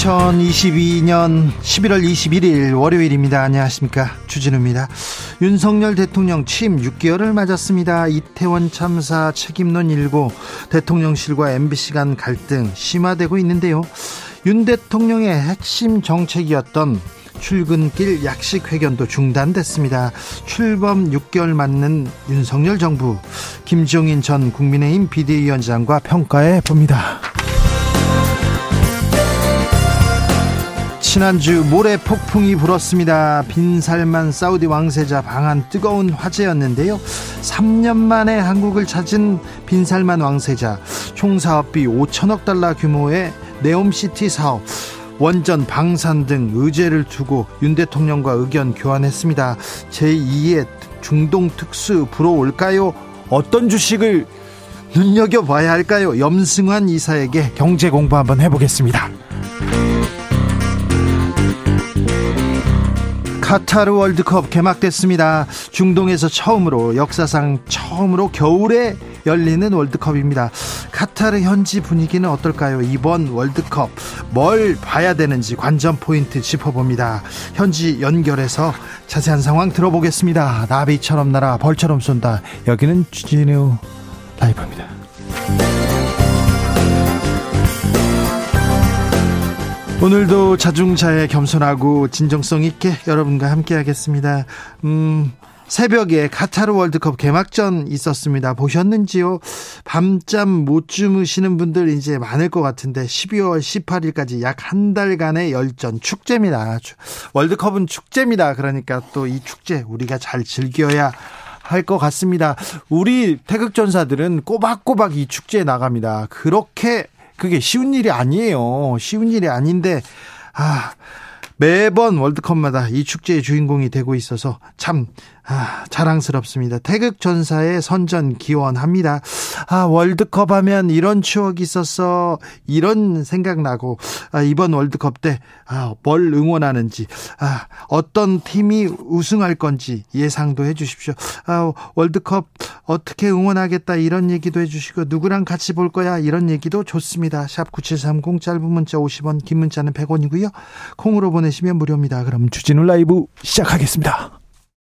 2022년 11월 21일 월요일입니다. 안녕하십니까. 주진우입니다. 윤석열 대통령 취임 6개월을 맞았습니다. 이태원 참사 책임론 일고 대통령실과 MBC 간 갈등 심화되고 있는데요. 윤 대통령의 핵심 정책이었던 출근길 약식 회견도 중단됐습니다. 출범 6개월 맞는 윤석열 정부 김종인 전 국민의힘 비대위원장과 평가해 봅니다. 지난주 모래 폭풍이 불었습니다. 빈살만 사우디 왕세자 방한 뜨거운 화제였는데요. 3년 만에 한국을 찾은 빈살만 왕세자 총사업비 5천억 달러 규모의 네옴시티 사업 원전 방산 등 의제를 두고 윤 대통령과 의견 교환했습니다. 제2의 중동 특수 불어올까요? 어떤 주식을 눈여겨봐야 할까요? 염승환 이사에게 경제 공부 한번 해보겠습니다. 카타르 월드컵 개막됐습니다. 중동에서 처음으로 역사상 처음으로 겨울에 열리는 월드컵입니다. 카타르 현지 분위기는 어떨까요? 이번 월드컵 뭘 봐야 되는지 관전 포인트 짚어봅니다. 현지 연결해서 자세한 상황 들어보겠습니다. 나비처럼 날아 벌처럼 쏜다. 여기는 주진우 라이브입니다. 오늘도 자중자애 겸손하고 진정성 있게 여러분과 함께 하겠습니다. 음, 새벽에 카타르 월드컵 개막전 있었습니다. 보셨는지요? 밤잠 못 주무시는 분들 이제 많을 것 같은데 12월 18일까지 약 한 달간의 열전 축제입니다. 월드컵은 축제입니다. 그러니까 또 이 축제 우리가 잘 즐겨야 할것 같습니다. 우리 태극전사들은 꼬박꼬박 이 축제에 나갑니다. 그렇게 그게 쉬운 일이 아니에요. 쉬운 일이 아닌데 아 매번 월드컵마다 이 축제의 주인공이 되고 있어서 참 아, 자랑스럽습니다. 태극 전사의 선전 기원합니다. 아, 월드컵 하면 이런 추억이 있었어. 이런 생각 나고 아, 이번 월드컵 때 아, 뭘 응원하는지 아, 어떤 팀이 우승할 건지 예상도 해 주십시오. 아, 월드컵 어떻게 응원하겠다 이런 얘기도 해 주시고 누구랑 같이 볼 거야 이런 얘기도 좋습니다. 샵 9730 짧은 문자 50원 긴 문자는 100원이고요. 콩으로 보내시면 무료입니다. 그럼 주진우 라이브 시작하겠습니다.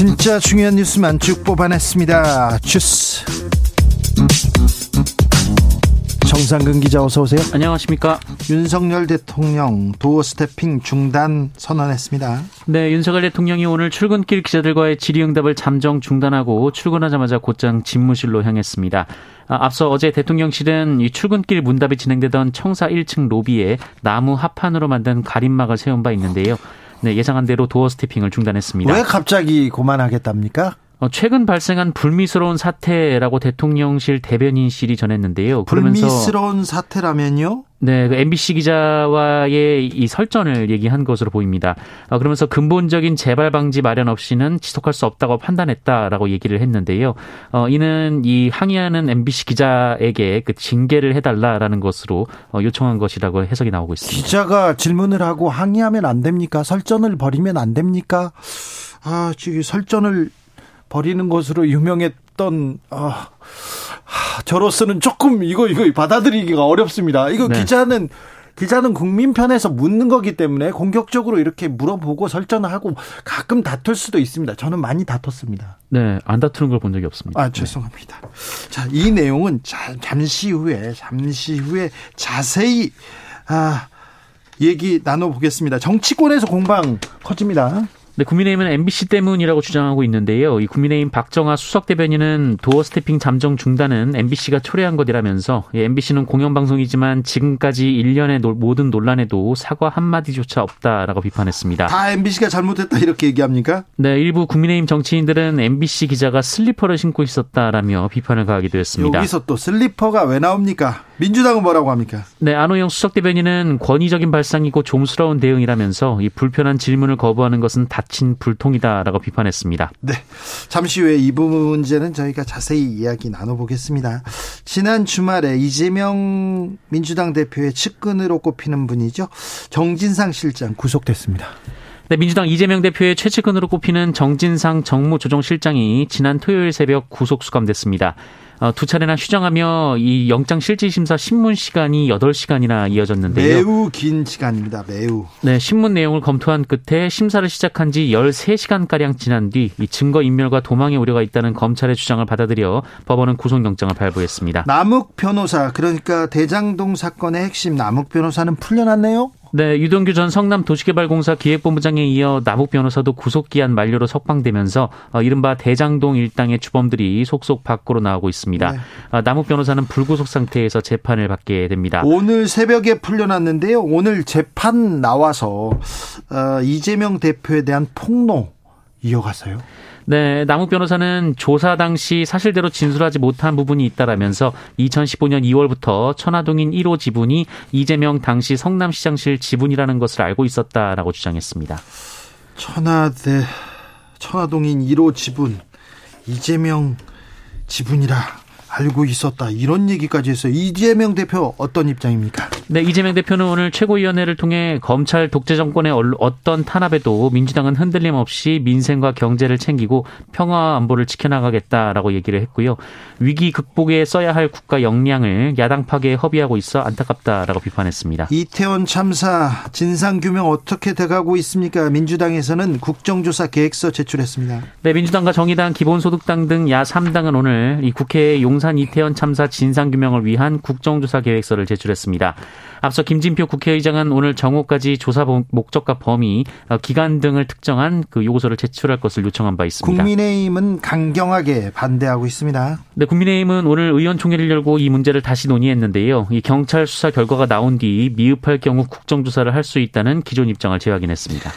진짜 중요한 뉴스만 쭉 뽑아냈습니다. 주스. 정상근 기자 어서 오세요. 안녕하십니까. 윤석열 대통령 도어 스태핑 중단 선언했습니다. 네, 윤석열 대통령이 오늘 출근길 기자들과의 질의응답을 잠정 중단하고 출근하자마자 곧장 집무실로 향했습니다. 아, 앞서 어제 대통령실은 이 출근길 문답이 진행되던 청사 1층 로비에 나무 합판으로 만든 가림막을 세운 바 있는데요. 네, 예상한 대로 도어 스태핑을 중단했습니다. 왜 갑자기 고만하겠답니까? 어, 최근 발생한 불미스러운 사태라고 대통령실 대변인실이 전했는데요. 불미스러운 사태라면요? 네, 그 MBC 기자와의 이 설전을 얘기한 것으로 보입니다. 어, 그러면서 근본적인 재발 방지 마련 없이는 지속할 수 없다고 판단했다라고 얘기를 했는데요. 어, 이는 이 항의하는 MBC 기자에게 그 징계를 해달라라는 것으로 어, 요청한 것이라고 해석이 나오고 있습니다. 기자가 질문을 하고 항의하면 안 됩니까? 설전을 벌이면 안 됩니까? 아, 지금 설전을 버리는 것으로 유명했던 아, 하, 저로서는 조금 이거 이거 받아들이기가 어렵습니다. 이거 네. 기자는 기자는 국민 편에서 묻는 거기 때문에 공격적으로 이렇게 물어보고 설전을 하고 가끔 다툴 수도 있습니다. 저는 많이 다퉜습니다. 네, 안 다투는 걸 본 적이 없습니다. 아, 죄송합니다. 네. 자, 이 내용은 자, 잠시 후에 잠시 후에 자세히 아, 얘기 나눠보겠습니다. 정치권에서 공방 커집니다. 네, 국민의힘은 MBC 때문이라고 주장하고 있는데요. 이 국민의힘 박정아 수석 대변인은 도어 스태핑 잠정 중단은 MBC가 초래한 것이라면서 MBC는 공영방송이지만 지금까지 일련의 모든 논란에도 사과 한마디조차 없다라고 비판했습니다. 다 MBC가 잘못했다 이렇게 얘기합니까? 네, 일부 국민의힘 정치인들은 MBC 기자가 슬리퍼를 신고 있었다라며 비판을 가하기도 했습니다. 여기서 또 슬리퍼가 왜 나옵니까? 민주당은 뭐라고 합니까? 네, 안호영 수석 대변인은 권위적인 발상이고 좀스러운 대응이라면서 이 불편한 질문을 거부하는 것은 닫힌 불통이다라고 비판했습니다. 네, 잠시 후에 이 부분 문제는 저희가 자세히 이야기 나눠보겠습니다. 지난 주말에 이재명 민주당 대표의 측근으로 꼽히는 분이죠. 정진상 실장 구속됐습니다. 네, 민주당 이재명 대표의 최측근으로 꼽히는 정진상 정무조정실장이 지난 토요일 새벽 구속 수감됐습니다. 어, 두 차례나 휴정하며 이 영장 실질 심사 신문 시간이 8시간이나 이어졌는데요. 매우 긴 시간입니다. 매우. 네, 신문 내용을 검토한 끝에 심사를 시작한 지 13시간 가량 지난 뒤 이 증거 인멸과 도망의 우려가 있다는 검찰의 주장을 받아들여 법원은 구속 영장을 발부했습니다. 남욱 변호사 그러니까 대장동 사건의 핵심 남욱 변호사는 풀려났네요. 네, 유동규 전 성남도시개발공사 기획본부장에 이어 남욱 변호사도 구속기한 만료로 석방되면서 어, 이른바 대장동 일당의 주범들이 속속 밖으로 나오고 있습니다. 네. 어, 남욱 변호사는 불구속 상태에서 재판을 받게 됩니다. 오늘 새벽에 풀려났는데요. 오늘 재판 나와서 어, 이재명 대표에 대한 폭로 이어갔어요. 네, 남욱 변호사는 조사 당시 사실대로 진술하지 못한 부분이 있다라면서 2015년 2월부터 천화동인 1호 지분이 이재명 당시 성남시장실 지분이라는 것을 알고 있었다라고 주장했습니다. 천화대 천화동인 1호 지분 이재명 지분이라 알고 있었다 이런 얘기까지 했어요. 이재명 대표 어떤 입장입니까? 네, 이재명 대표는 오늘 최고위원회를 통해 검찰 독재 정권의 어떤 탄압에도 민주당은 흔들림 없이 민생과 경제를 챙기고 평화와 안보를 지켜나가겠다라고 얘기를 했고요. 위기 극복에 써야 할 국가 역량을 야당 파괴에 허비하고 있어 안타깝다라고 비판했습니다. 이태원 참사 진상 규명 어떻게 돼가고 있습니까? 민주당에서는 국정조사 계획서 제출했습니다. 네, 민주당과 정의당, 기본소득당 등 야 3당은 오늘 이 국회 용 용산 이태원 참사 진상규명을 위한 국정조사 계획서를 제출했습니다. 앞서 김진표 국회의장은 오늘 정오까지 조사 목적과 범위, 어, 기간 등을 특정한 그 요구서를 제출할 것을 요청한 바 있습니다. 국민의힘은 강경하게 반대하고 있습니다. 네, 국민의힘은 오늘 의원총회를 열고 이 문제를 다시 논의했는데요. 이 경찰 수사 결과가 나온 뒤 미흡할 경우 국정조사를 할 수 있다는 기존 입장을 재확인했습니다.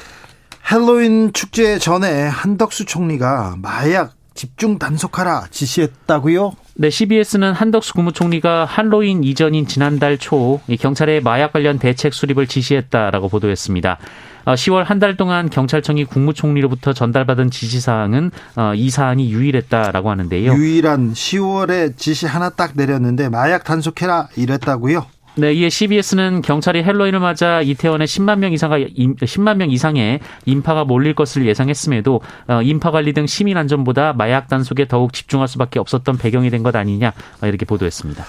헬로윈 축제 전에 한덕수 총리가 마약 집중 단속하라 지시했다고요? 네, CBS는 한덕수 국무총리가 할로윈 이전인 지난달 초 경찰의 마약 관련 대책 수립을 지시했다라고 보도했습니다. 10월 어, 한달 동안 경찰청이 국무총리로부터 전달받은 지시사항은 어, 이 사안이 유일했다라고 하는데요. 유일한 10월에 지시 하나 딱 내렸는데 마약 단속해라 이랬다고요? 네, 이에 CBS는 경찰이 헬로윈을 맞아 이태원에 10만 명 이상가 10만 명 이상의 인파가 몰릴 것을 예상했음에도 어, 인파 관리 등 시민 안전보다 마약 단속에 더욱 집중할 수밖에 없었던 배경이 된 것 아니냐 어, 이렇게 보도했습니다.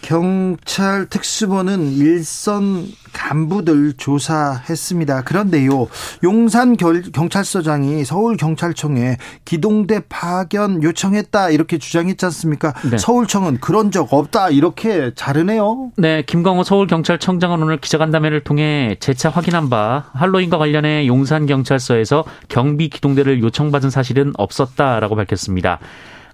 경찰 특수본은 일선 간부들 조사했습니다. 그런데요, 용산 경찰서장이 서울경찰청에 기동대 파견 요청했다 이렇게 주장했지 않습니까? 네. 서울청은 그런 적 없다 이렇게 자르네요. 네, 김광호 서울경찰청장은 오늘 기자간담회를 통해 재차 확인한 바 할로윈과 관련해 용산 경찰서에서 경비 기동대를 요청받은 사실은 없었다라고 밝혔습니다.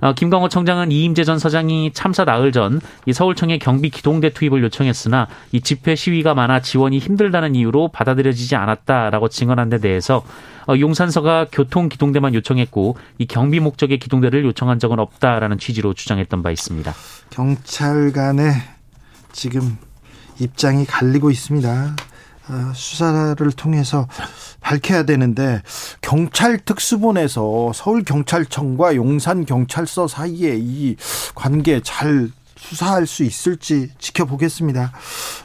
어, 김광호 청장은 이임재 전 서장이 참사 나흘 전 이 서울청에 경비 기동대 투입을 요청했으나 이 집회 시위가 많아 지원이 힘들다는 이유로 받아들여지지 않았다라고 증언한 데 대해서 어, 용산서가 교통 기동대만 요청했고 이 경비 목적의 기동대를 요청한 적은 없다라는 취지로 주장했던 바 있습니다. 경찰 간에 지금 입장이 갈리고 있습니다. 어, 수사를 통해서 밝혀야 되는데 경찰 특수본에서 서울 경찰청과 용산 경찰서 사이에 이 관계 잘 수사할 수 있을지 지켜보겠습니다.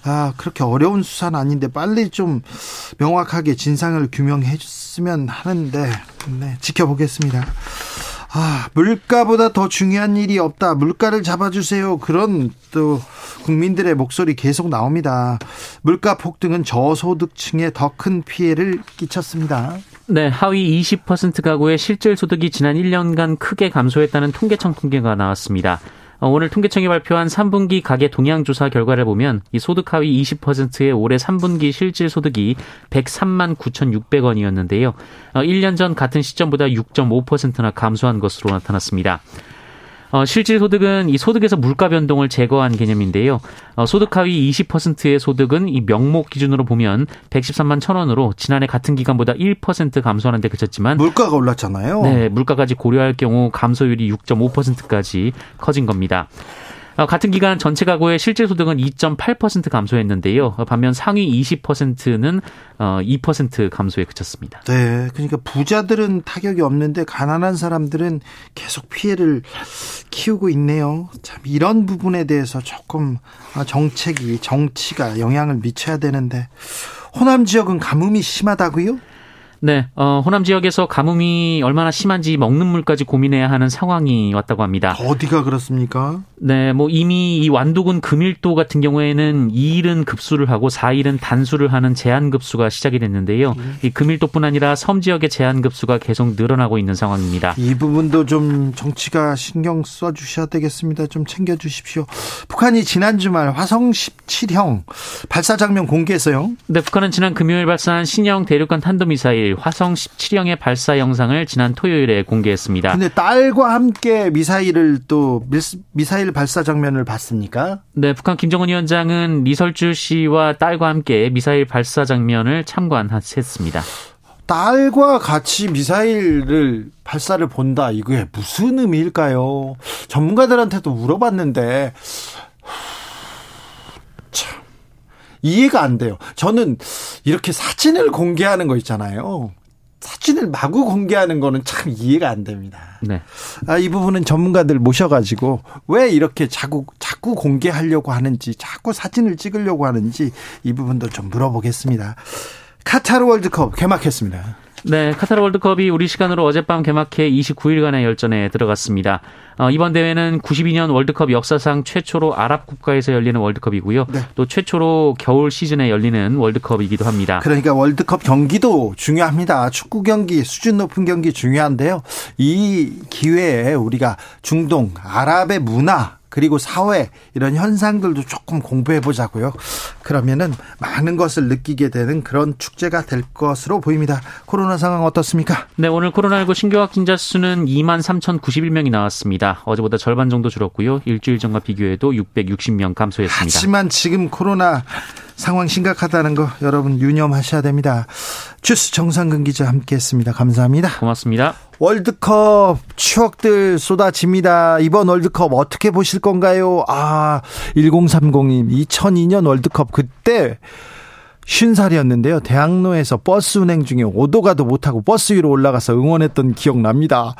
아, 그렇게 어려운 수사는 아닌데 빨리 좀 명확하게 진상을 규명해 줬으면 하는데 네, 지켜보겠습니다. 아, 물가보다 더 중요한 일이 없다. 물가를 잡아주세요. 그런 또 국민들의 목소리 계속 나옵니다. 물가 폭등은 저소득층에 더 큰 피해를 끼쳤습니다. 네, 하위 20% 가구의 실질 소득이 지난 1년간 크게 감소했다는 통계청 통계가 나왔습니다. 어, 오늘 통계청이 발표한 3분기 가계 동향 조사 결과를 보면 이 소득 하위 20%의 올해 3분기 실질 소득이 103만 9,600원이었는데요. 1년 전 같은 시점보다 6.5%나 감소한 것으로 나타났습니다. 어, 실질 소득은 이 소득에서 물가 변동을 제거한 개념인데요. 어, 소득 하위 20%의 소득은 이 명목 기준으로 보면 113만 천 원으로 지난해 같은 기간보다 1% 감소하는 데 그쳤지만 물가가 올랐잖아요. 네, 물가까지 고려할 경우 감소율이 6.5%까지 커진 겁니다. 어, 같은 기간 전체 가구의 실질 소득은 2.8% 감소했는데요. 반면 상위 20%는 2% 어, 감소에 그쳤습니다. 네, 그러니까 부자들은 타격이 없는데 가난한 사람들은 계속 피해를 키우고 있네요. 참 이런 부분에 대해서 조금 어, 정책이 정치가 영향을 미쳐야 되는데 호남 지역은 가뭄이 심하다고요? 네, 어, 호남 지역에서 가뭄이 얼마나 심한지 먹는 물까지 고민해야 하는 상황이 왔다고 합니다. 어디가 그렇습니까? 네, 뭐 이미 이 완도군 금일도 같은 경우에는 2일은 급수를 하고 4일은 단수를 하는 제한 급수가 시작이 됐는데요. 음. 이 금일도뿐 아니라 섬 지역의 제한 급수가 계속 늘어나고 있는 상황입니다. 이 부분도 좀 정치가 신경 써 주셔야 되겠습니다. 좀 챙겨 주십시오. 북한이 지난 주말 화성 17형 발사 장면 공개했어요. 네, 북한은 지난 금요일 발사한 신형 대륙간 탄도미사일 화성 17형의 발사 영상을 지난 토요일에 공개했습니다. 근데 딸과 함께 미사일을 또 미사일 발사 장면을 봤습니까? 네, 북한 김정은 위원장은 리설주 씨와 딸과 함께 미사일 발사 장면을 참관했습니다. 딸과 같이 미사일을 발사를 본다. 이게 무슨 의미일까요? 전문가들한테도 물어봤는데 참 이해가 안 돼요. 저는 이렇게 사진을 공개하는 거 있잖아요. 사진을 마구 공개하는 거는 참 이해가 안 됩니다. 네. 아, 이 부분은 전문가들 모셔가지고 왜 이렇게 자꾸, 자꾸 공개하려고 하는지, 자꾸 사진을 찍으려고 하는지 이 부분도 좀 물어보겠습니다. 카타르 월드컵 개막했습니다. 네, 카타르 월드컵이 우리 시간으로 어젯밤 개막해 29일간의 열전에 들어갔습니다. 어, 이번 대회는 92년 월드컵 역사상 최초로 아랍 국가에서 열리는 월드컵이고요. 네. 또 최초로 겨울 시즌에 열리는 월드컵이기도 합니다. 그러니까 월드컵 경기도 중요합니다. 축구 경기, 수준 높은 경기 중요한데요. 이 기회에 우리가 중동, 아랍의 문화, 그리고 사회 이런 현상들도 조금 공부해 보자고요. 그러면은 많은 것을 느끼게 되는 그런 축제가 될 것으로 보입니다. 코로나 상황 어떻습니까? 네, 오늘 코로나19 신규 확진자 수는 2만 3,091명이 나왔습니다. 어제보다 절반 정도 줄었고요. 일주일 전과 비교해도 660명 감소했습니다. 하지만 지금 코로나 상황 심각하다는 거 여러분 유념하셔야 됩니다. 주스 정상근 기자 함께했습니다. 감사합니다. 고맙습니다. 월드컵 추억들 쏟아집니다. 이번 월드컵 어떻게 보실 건가요? 아, 1030님 2002년 월드컵 그때 50살이었는데요. 대학로에서 버스 운행 중에 오도 가도 못하고 버스 위로 올라가서 응원했던 기억 납니다.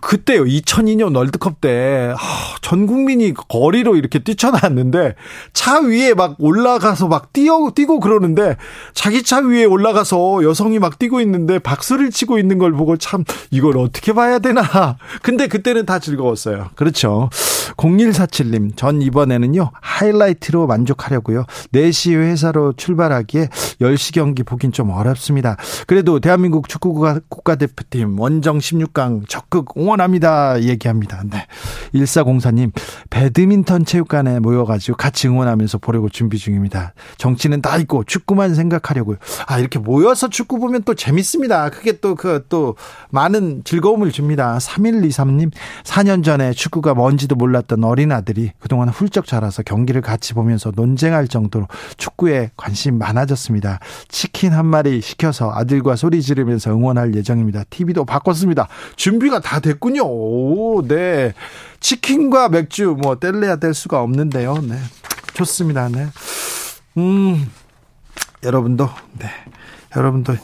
그때요. 2002년 월드컵 때, 전 국민이 거리로 이렇게 뛰쳐나왔는데, 차 위에 막 올라가서 막 뛰어, 뛰고 그러는데, 자기 차 위에 올라가서 여성이 막 뛰고 있는데, 박수를 치고 있는 걸 보고 참, 이걸 어떻게 봐야 되나. 근데 그때는 다 즐거웠어요. 그렇죠. 0147님, 전 이번에는요, 하이라이트로 만족하려고요. 4시 회사로 출발하기에 10시 경기 보긴 좀 어렵습니다. 그래도 대한민국 축구 국가대표팀 원정 16강 적극 응원합니다. 얘기합니다. 네. 1404님, 배드민턴 체육관에 모여가지고 같이 응원하면서 보려고 준비 중입니다. 정치는 다 있고 축구만 생각하려고요. 아, 이렇게 모여서 축구 보면 또 재밌습니다. 그게 또, 그, 또, 많은 즐거움을 줍니다. 3123님, 4년 전에 축구가 뭔지도 몰랐던 어린아들이 그동안 훌쩍 자라서 경기를 같이 보면서 논쟁할 정도로 축구에 관심 많아졌습니다. 치킨 한 마리 시켜서 아들과 소리 지르면서 응원할 예정입니다. TV도 바꿨습니다. 준비가 다 됐고 됐군요. 오, 네. 치킨과 맥주 뭐 뗄래야 뗄 수가 없는데요. 네. 좋습니다. 네. 음. 여러분도 네. 여러분도 아,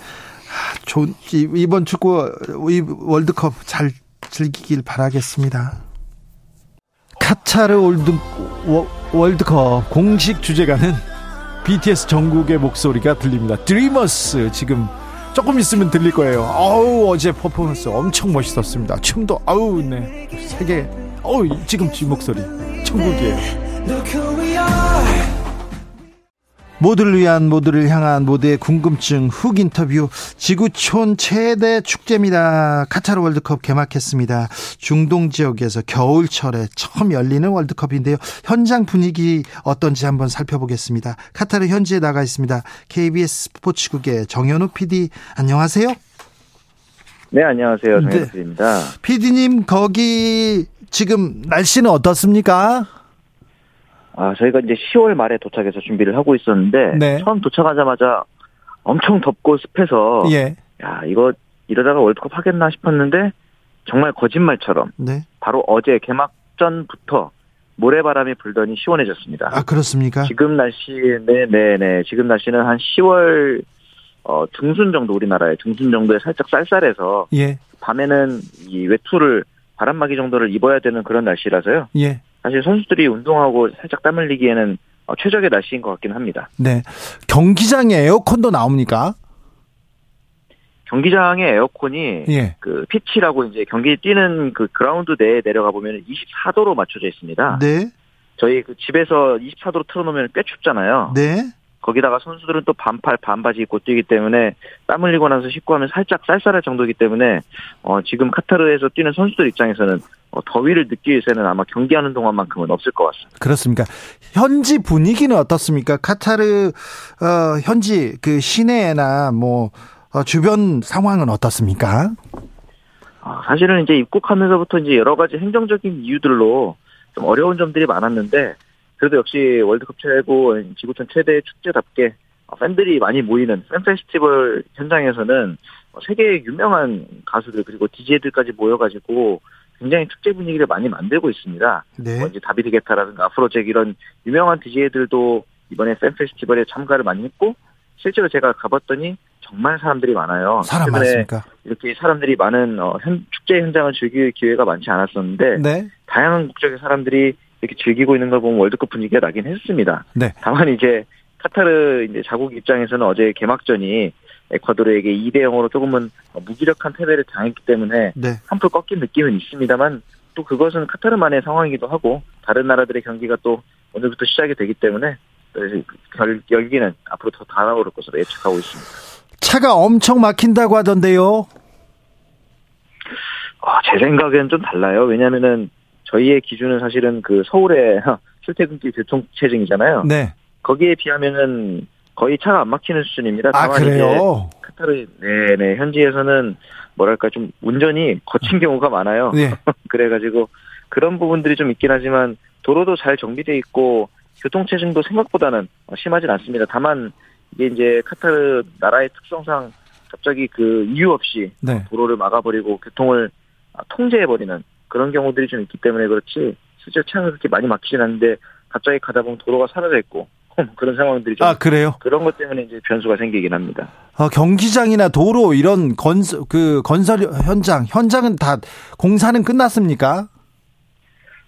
좋은 이번 축구 월드컵 잘 즐기길 바라겠습니다. 카타르 월드, 월드컵 공식 주제가는 BTS 전국의 목소리가 들립니다. 드리머스 지금 조금 있으면 들릴 거예요. 어우 어제 퍼포먼스 엄청 멋있었습니다. 춤도 아우 네 세계 어우 지금 지 목소리 천국이에요. 모두를 위한 모두를 향한 모두의 궁금증 훅 인터뷰 지구촌 최대 축제입니다. 카타르 월드컵 개막했습니다. 중동 지역에서 겨울철에 처음 열리는 월드컵인데요. 현장 분위기 어떤지 한번 살펴보겠습니다. 카타르 현지에 나가 있습니다. KBS 스포츠국의 정현우 PD 안녕하세요. 네, 안녕하세요. 정현우 PD입니다. PD님 거기 지금 날씨는 어떻습니까? 아, 저희가 이제 10월 말에 도착해서 준비를 하고 있었는데 네. 처음 도착하자마자 엄청 덥고 습해서 예. 야, 이거 이러다가 월드컵 하겠나 싶었는데 정말 거짓말처럼 네. 바로 어제 개막전부터 모래바람이 불더니 시원해졌습니다. 아 그렇습니까? 지금 날씨 네, 네, 네. 지금 날씨는 한 10월 어, 중순 정도 우리나라에 중순 정도에 살짝 쌀쌀해서 예. 밤에는 이 외투를 바람막이 정도를 입어야 되는 그런 날씨라서요. 예. 사실 선수들이 운동하고 살짝 땀 흘리기에는 어, 최적의 날씨인 것 같긴 합니다. 네. 경기장에 에어컨도 나옵니까? 경기장의 에어컨이 예. 그 피치라고 이제 경기 뛰는 그 그라운드 내에 내려가 보면 24도로 맞춰져 있습니다. 네. 저희 그 집에서 24도로 틀어놓으면 꽤 춥잖아요. 네. 거기다가 선수들은 또 반팔 반바지 입고 뛰기 때문에 땀 흘리고 나서 씻고 하면 살짝 쌀쌀할 정도이기 때문에 어, 지금 카타르에서 뛰는 선수들 입장에서는 어, 더위를 느낄 새는 아마 경기하는 동안만큼은 없을 것 같습니다. 그렇습니까? 현지 분위기는 어떻습니까? 카타르 어, 현지 그 시내나 뭐 어, 주변 상황은 어떻습니까? 아, 사실은 이제 입국하면서부터 이제 여러 가지 행정적인 이유들로 좀 어려운 점들이 많았는데 그래도 역시 월드컵 최고 지구촌 최대 축제답게 팬들이 많이 모이는 팬 페스티벌 현장에서는 세계 유명한 가수들 그리고 DJ들까지 모여가지고 굉장히 축제 분위기를 많이 만들고 있습니다. 네. 뭐 이제 다비드 게타라든가 아프로잭 이런 유명한 DJ들도 이번에 팬 페스티벌에 참가를 많이 했고 실제로 제가 가봤더니 정말 사람들이 많아요. 사람 많습니까? 이렇게 사람들이 많은 어, 현, 축제 현장을 즐길 기회가 많지 않았었는데 네. 다양한 국적의 사람들이 이렇게 즐기고 있는 걸 보면 월드컵 분위기가 나긴 했습니다. 네. 다만 이제 카타르 이제 자국 입장에서는 어제 개막전이 에콰도르에게 2대 0으로 조금은 무기력한 패배를 당했기 때문에 네. 한풀 꺾인 느낌은 있습니다만 또 그것은 카타르만의 상황이기도 하고 다른 나라들의 경기가 또 오늘부터 시작이 되기 때문에 결, 열기는 앞으로 더 달아오를 것으로 예측하고 있습니다. 차가 엄청 막힌다고 하던데요. 아, 제 생각에는 좀 달라요. 왜냐면은 저희의 기준은 사실은 그 서울의 출퇴근길 교통체증이잖아요. 네. 거기에 비하면은 거의 차가 안 막히는 수준입니다. 아, 그래요? 카타르 네네 현지에서는 뭐랄까 좀 운전이 거친 경우가 많아요. 네. 그래가지고 그런 부분들이 좀 있긴 하지만 도로도 잘 정비돼 있고 교통체증도 생각보다는 심하진 않습니다. 다만 이게 이제 카타르 나라의 특성상 갑자기 그 이유 없이 네. 도로를 막아버리고 교통을 통제해버리는 그런 경우들이 좀 있기 때문에 그렇지 실제 차가 그렇게 많이 막히진 않는데 갑자기 가다 보면 도로가 사라져 있고 그런 상황들이 좀 아, 그래요? 그런 것 때문에 이제 변수가 생기긴 합니다. 어, 경기장이나 도로 이런 건설 그 건설 현장 현장은 다 공사는 끝났습니까?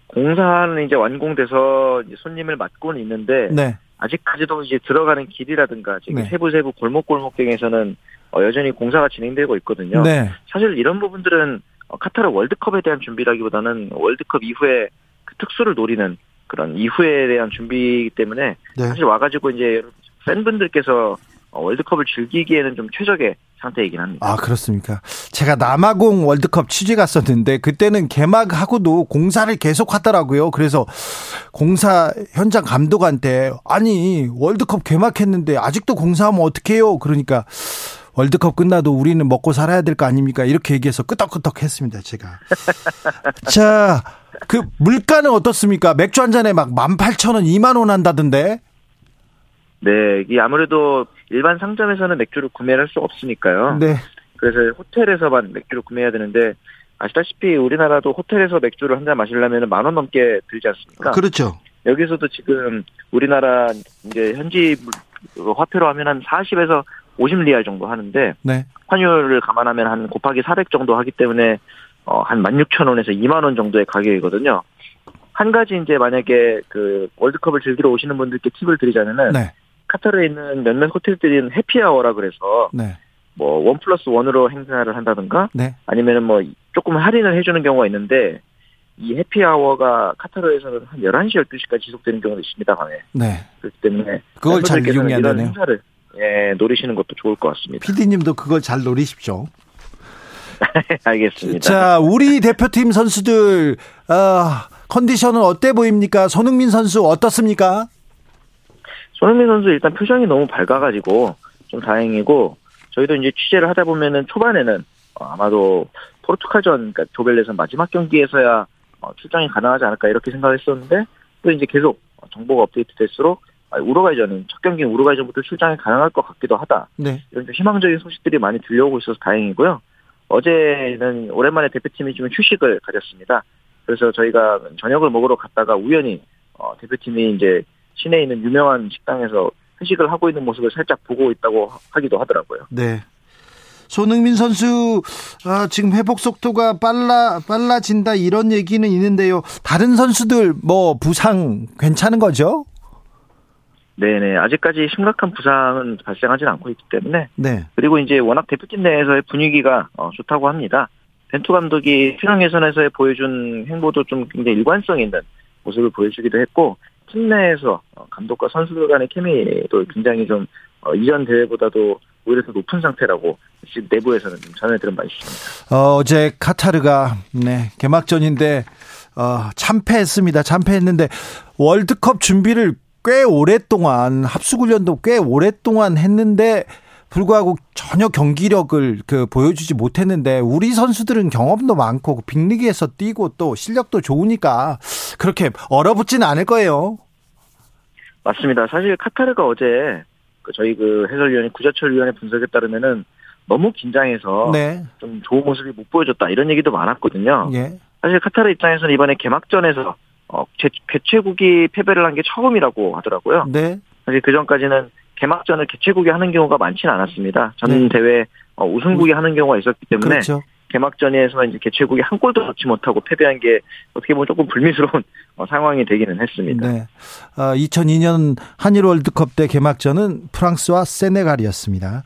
공사는 이제 완공돼서 이제 손님을 맡고는 있는데 네. 아직까지도 이제 들어가는 길이라든가 지금 네. 세부 세부 골목 골목 등에서는 어, 여전히 공사가 진행되고 있거든요. 네. 사실 이런 부분들은 어, 카타르 월드컵에 대한 준비라기보다는 월드컵 이후에 그 특수를 노리는 그런 이후에 대한 준비이기 때문에 네. 사실 와가지고 이제 팬분들께서 어, 월드컵을 즐기기에는 좀 최적의 상태이긴 합니다. 아, 그렇습니까? 제가 남아공 월드컵 취재 갔었는데 그때는 개막하고도 공사를 계속 하더라고요. 그래서 공사 현장 감독한테 아니, 월드컵 개막했는데 아직도 공사하면 어떡해요? 그러니까 월드컵 끝나도 우리는 먹고 살아야 될 거 아닙니까? 이렇게 얘기해서 끄덕끄덕 했습니다, 제가. 자, 그 물가는 어떻습니까? 맥주 한 잔에 막 18,000원, 2만 원 한다던데. 네, 이 아무래도 일반 상점에서는 맥주를 구매를 할수 없으니까요. 네. 그래서 호텔에서만 맥주를 구매해야 되는데 아시다시피 우리나라도 호텔에서 맥주를 한 잔 마시려면 만 원 넘게 들지 않습니까? 그렇죠. 여기서도 지금 우리나라 이제 현지 물- 화폐로 하면 한 40에서 50리알 정도 하는데 네. 환율을 감안하면 한 곱하기 400 정도 하기 때문에 어, 한 16,000원에서 2만 원 정도의 가격이거든요. 한 가지 이제 만약에 그 월드컵을 즐기러 오시는 분들께 팁을 드리자면은 네. 카타르에 있는 몇몇 호텔들은 해피아워라 그래서 네. 뭐원 플러스 원으로 행사를 한다든가 네. 아니면은 뭐 조금 할인을 해주는 경우가 있는데 이 해피아워가 카타르에서는 한 11시, 12시까지 지속되는 경우도 있습니다, 밤에. 네. 그렇기 때문에 그걸 잘 이용해야 되네요. 행사를 예, 노리시는 것도 좋을 것 같습니다. PD님도 그걸 잘 노리십시오. 알겠습니다. 자, 우리 대표팀 선수들 아, 컨디션은 어때 보입니까? 손흥민 선수 어떻습니까? 손흥민 선수 일단 표정이 너무 밝아가지고 좀 다행이고 저희도 이제 취재를 하다 보면은 초반에는 어, 아마도 포르투갈전 그러니까 조벨레전 마지막 경기에서야 어, 출장이 가능하지 않을까 이렇게 생각했었는데 또 이제 계속 어, 정보가 업데이트될수록 아, 우루과이전은 첫 경기 우루과이전부터 출장이 가능할 것 같기도 하다 네. 이런 좀 희망적인 소식들이 많이 들려오고 있어서 다행이고요. 어제는 오랜만에 대표팀이 좀 휴식을 가졌습니다. 그래서 저희가 저녁을 먹으러 갔다가 우연히 어, 대표팀이 이제 시내에 있는 유명한 식당에서 회식을 하고 있는 모습을 살짝 보고 있다고 하기도 하더라고요. 네. 손흥민 선수 아, 지금 회복 속도가 빨라 빨라진다 이런 얘기는 있는데요. 다른 선수들 뭐 부상 괜찮은 거죠? 네네 아직까지 심각한 부상은 발생하지는 않고 있기 때문에 네. 그리고 이제 워낙 대표팀 내에서의 분위기가 어, 좋다고 합니다. 벤투 감독이 최강 예선에서 보여준 행보도 좀 굉장히 일관성 있는 모습을 보여주기도 했고 팀 내에서 어, 감독과 선수들 간의 케미도 굉장히 좀 어, 이전 대회보다도 오히려 더 높은 상태라고 지금 내부에서는 좀 전해 들은 바 있습니다. 어, 어제 카타르가 네, 개막전인데 어, 참패했습니다. 참패했는데 월드컵 준비를 꽤 오랫동안 합숙훈련도 꽤 오랫동안 했는데 불구하고 전혀 경기력을 그 보여주지 못했는데 우리 선수들은 경험도 많고 빅리그에서 뛰고 또 실력도 좋으니까 그렇게 얼어붙지는 않을 거예요. 맞습니다. 사실 카타르가 어제 그 저희 그 해설위원회 구자철 위원회 분석에 따르면은 너무 긴장해서 네. 좀 좋은 모습이 못 보여줬다 이런 얘기도 많았거든요. 예. 사실 카타르 입장에서는 이번에 개막전에서 어, 개, 개최국이 패배를 한 게 처음이라고 하더라고요. 네. 사실 그 전까지는 개막전을 개최국이 하는 경우가 많지는 않았습니다. 전 네. 대회 어, 우승국이 하는 경우가 있었기 때문에 그렇죠. 개막전에서 이제 개최국이 한 골도 넣지 못하고 패배한 게 어떻게 보면 조금 불미스러운 어, 상황이 되기는 했습니다. 네. 어, 2002년 한일 월드컵 때 개막전은 프랑스와 세네갈이었습니다.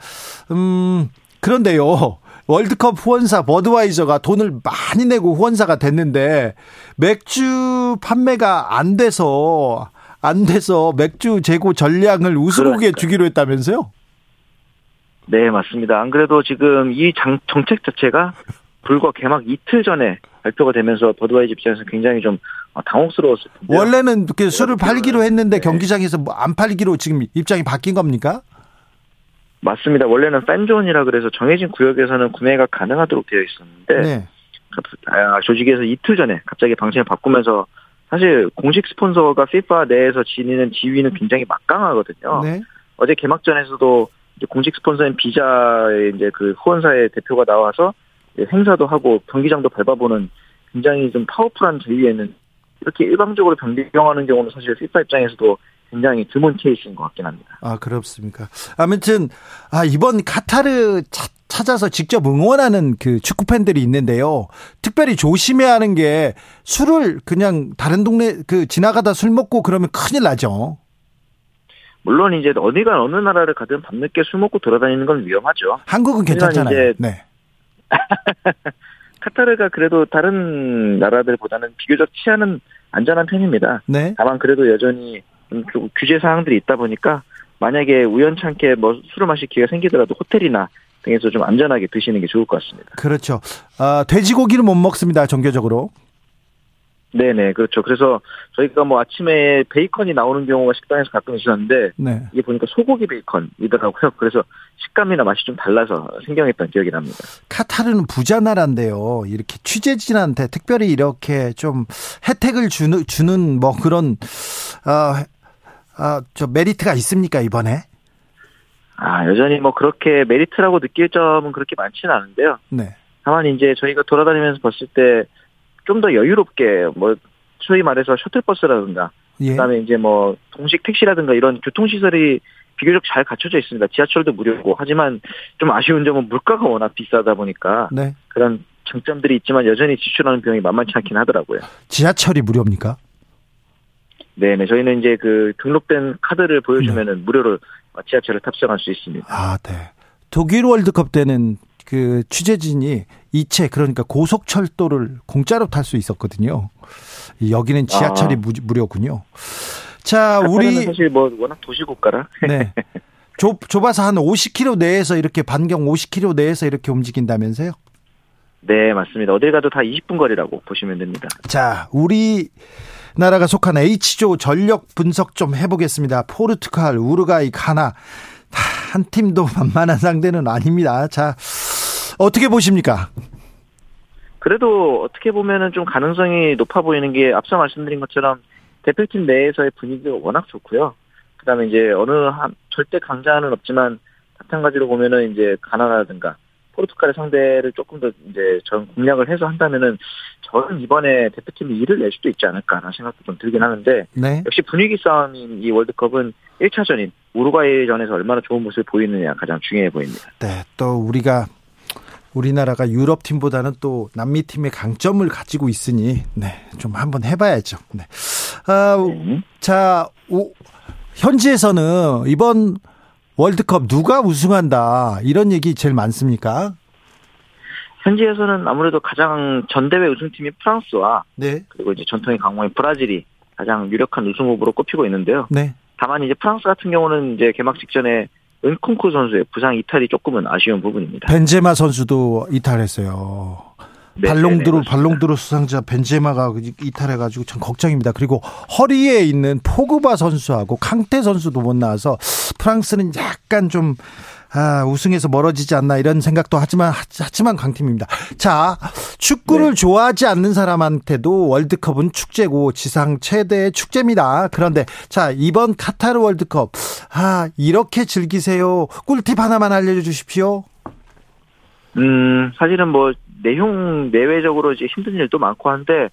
음, 그런데요. 월드컵 후원사 버드와이저가 돈을 많이 내고 후원사가 됐는데 맥주 판매가 안 돼서 안 돼서 맥주 재고 전량을 그러니까요. 주기로 했다면서요? 네, 맞습니다. 안 그래도 지금 이 장, 정책 자체가 불과 개막 이틀 전에 발표가 되면서 버드와이저 입장에서 굉장히 좀 어, 당혹스러웠을 텐데. 원래는 이렇게 술을 팔기로 했는데 네. 경기장에서 뭐안 팔기로 지금 입장이 바뀐 겁니까? 맞습니다. 원래는 팬존이라 그래서 정해진 구역에서는 구매가 가능하도록 되어 있었는데 네. 아, 조직에서 이틀 전에 갑자기 방침을 바꾸면서 사실 공식 스폰서가 FIFA 내에서 지니는 지위는 굉장히 막강하거든요. 네. 어제 개막전에서도 이제 공식 스폰서인 비자의 이제 그 후원사의 대표가 나와서 행사도 하고 경기장도 밟아보는 굉장히 좀 powerful한 제의에는 이렇게 일방적으로 변경하는 경우는 사실 FIFA 입장에서도 굉장히 드문 케이스인 것 같긴 합니다. 아, 그렇습니까? 아무튼, 아, 이번 카타르 차- 찾아서 직접 응원하는 그 축구 팬들이 있는데요. 특별히 조심해야 하는 게 술을 그냥 다른 동네 그 지나가다 술 먹고 그러면 큰일 나죠. 물론 이제 어디가 어느 나라를 가든 밤늦게 술 먹고 돌아다니는 건 위험하죠. 한국은 괜찮잖아요. 이제- 네. 카타르가 그래도 다른 나라들보다는 비교적 치안은 안전한 편입니다. 네. 다만 그래도 여전히 좀, 좀 규제 사항들이 있다 보니까 만약에 우연찮게 뭐 술을 마실 기회가 생기더라도 호텔이나 등에서 좀 안전하게 드시는 게 좋을 것 같습니다. 그렇죠. 아, 돼지고기는 못 먹습니다. 정교적으로. 네네 그렇죠. 그래서 저희가 뭐 아침에 베이컨이 나오는 경우가 식당에서 가끔 있었는데 네. 이게 보니까 소고기 베이컨이더라고요. 그래서 식감이나 맛이 좀 달라서 생경했던 기억이 납니다. 카타르는 부자 나라인데요. 이렇게 취재진한테 특별히 이렇게 좀 혜택을 주는, 주는 뭐 그런, 아, 아, 저 메리트가 있습니까, 이번에? 아 여전히 뭐 그렇게 메리트라고 느낄 점은 그렇게 많지는 않은데요. 네. 다만 이제 저희가 돌아다니면서 봤을 때 좀 더 여유롭게 뭐 소위 말해서 셔틀버스라든가 예. 그다음에 이제 뭐 동식 택시라든가 이런 교통시설이 비교적 잘 갖춰져 있습니다. 지하철도 무료고 하지만 좀 아쉬운 점은 물가가 워낙 비싸다 보니까 네. 그런 장점들이 있지만 여전히 지출하는 비용이 만만치 않긴 하더라고요. 지하철이 무료입니까? 네네 저희는 이제 그 등록된 카드를 보여주면은 무료로 지하철을 탑승할 수 있습니다. 아, 네. 독일 월드컵 때는 그 취재진이 이체 그러니까 고속철도를 공짜로 탈 수 있었거든요. 여기는 지하철이 아. 무료군요. 자, 우리 사실 뭐 워낙 도시 국가라. 네. 좁, 좁아서 한 50km 내에서 이렇게 반경 50km 내에서 이렇게 움직인다면서요? 네, 맞습니다. 어딜 가도 다 20분 거리라고 보시면 됩니다. 자, 우리 나라가 속한 H조 전력 분석 좀 해보겠습니다. 포르투갈, 우루과이, 가나 한 팀도 만만한 상대는 아닙니다. 자, 어떻게 보십니까? 그래도 어떻게 보면은 좀 가능성이 높아 보이는 게 앞서 말씀드린 것처럼 대표팀 내에서의 분위기가 워낙 좋고요. 그다음에 이제 어느 한 절대 강자는 없지만 마찬가지로 보면은 이제 가나라든가 포르투갈의 상대를 조금 더 이제 전 공략을 해서 한다면은 저는 이번에 대표팀이 일을 낼 수도 있지 않을까라는 생각도 좀 들긴 하는데 네. 역시 분위기 싸움인 이 월드컵은 1차전인 우루과이전에서 얼마나 좋은 모습을 보이느냐 가장 중요해 보입니다. 네, 또 우리가 우리나라가 유럽 팀보다는 또 남미 팀의 강점을 가지고 있으니 네, 좀 한번 해봐야죠. 네. 아, 네. 자, 오, 현지에서는 이번 월드컵 누가 우승한다 이런 얘기 제일 많습니까? 현지에서는 아무래도 가장 전대회 우승팀이 프랑스와 네. 그리고 이제 전통의 강호인 브라질이 가장 유력한 우승 후보로 꼽히고 있는데요. 네. 다만 이제 프랑스 같은 경우는 이제 개막 직전에 은콩쿠 선수의 부상 이탈이 조금은 아쉬운 부분입니다. 벤제마 선수도 이탈했어요. 네, 발롱드로 네, 네, 발롱드로 수상자 벤제마가 이탈해가지고 참 걱정입니다. 그리고 허리에 있는 포그바 선수하고 캉테 선수도 못 나와서 프랑스는 약간 좀 아, 우승에서 멀어지지 않나 이런 생각도 하지만 하지만 강팀입니다. 자, 축구를 네. 좋아하지 않는 사람한테도 월드컵은 축제고 지상 최대의 축제입니다. 그런데 자, 이번 카타르 월드컵 아, 이렇게 즐기세요. 꿀팁 하나만 알려 주십시오. 음, 사실은 뭐 내용 내외적으로 이제 힘든 일도 많고 한데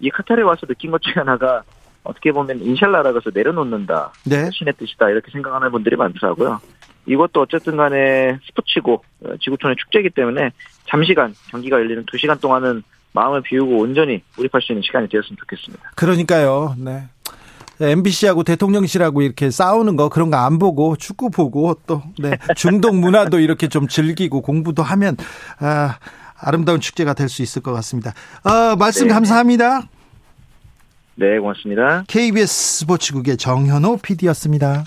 이 카타르에 와서 느낀 것 중에 하나가 어떻게 보면 인샬라라고 해서 내려놓는다. 네. 신의 뜻이다. 이렇게 생각하는 분들이 많더라고요. 이것도 어쨌든 간에 스포츠고 어, 지구촌의 축제이기 때문에 잠시간 경기가 열리는 2시간 동안은 마음을 비우고 온전히 몰입할 수 있는 시간이 되었으면 좋겠습니다. 그러니까요. 네. MBC하고 대통령실하고 이렇게 싸우는 거 그런 거 안 보고 축구 보고 또 네, 중동 문화도 이렇게 좀 즐기고 공부도 하면 아, 아름다운 축제가 될 수 있을 것 같습니다. 아, 말씀 네. 감사합니다. 네, 고맙습니다. KBS 스포츠국의 정현호 PD였습니다.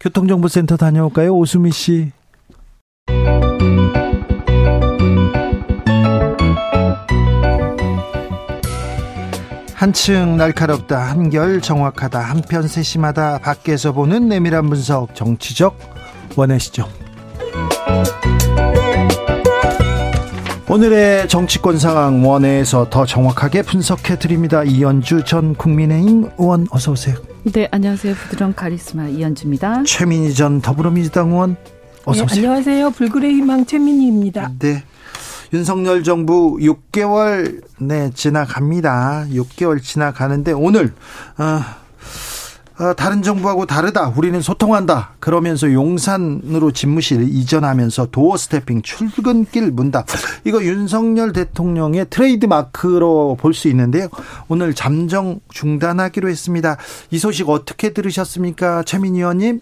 교통정보센터 다녀올까요? 오수미 씨. 한층 날카롭다, 한결 정확하다, 한편 세심하다, 밖에서 보는 내밀한 분석, 정치적 원해시죠. 오늘의 정치권 상황 원회에서 더 정확하게 분석해 드립니다. 이현주 전 국민의힘 의원 어서 오세요. 네, 안녕하세요. 부드러운 카리스마 이현주입니다. 최민희 전 더불어민주당 의원 어서 오세요. 네, 안녕하세요. 불굴의 희망 최민희입니다. 네. 윤석열 정부 6개월 네 지나갑니다. 6개월 지나가는데 오늘 어, 어, 다른 정부하고 다르다. 우리는 소통한다. 그러면서 용산으로 집무실 이전하면서 doorstepping 출근길 문답. 이거 윤석열 대통령의 트레이드 마크로 볼 수 있는데요. 오늘 잠정 중단하기로 했습니다. 이 소식 어떻게 들으셨습니까? 최민희 의원님?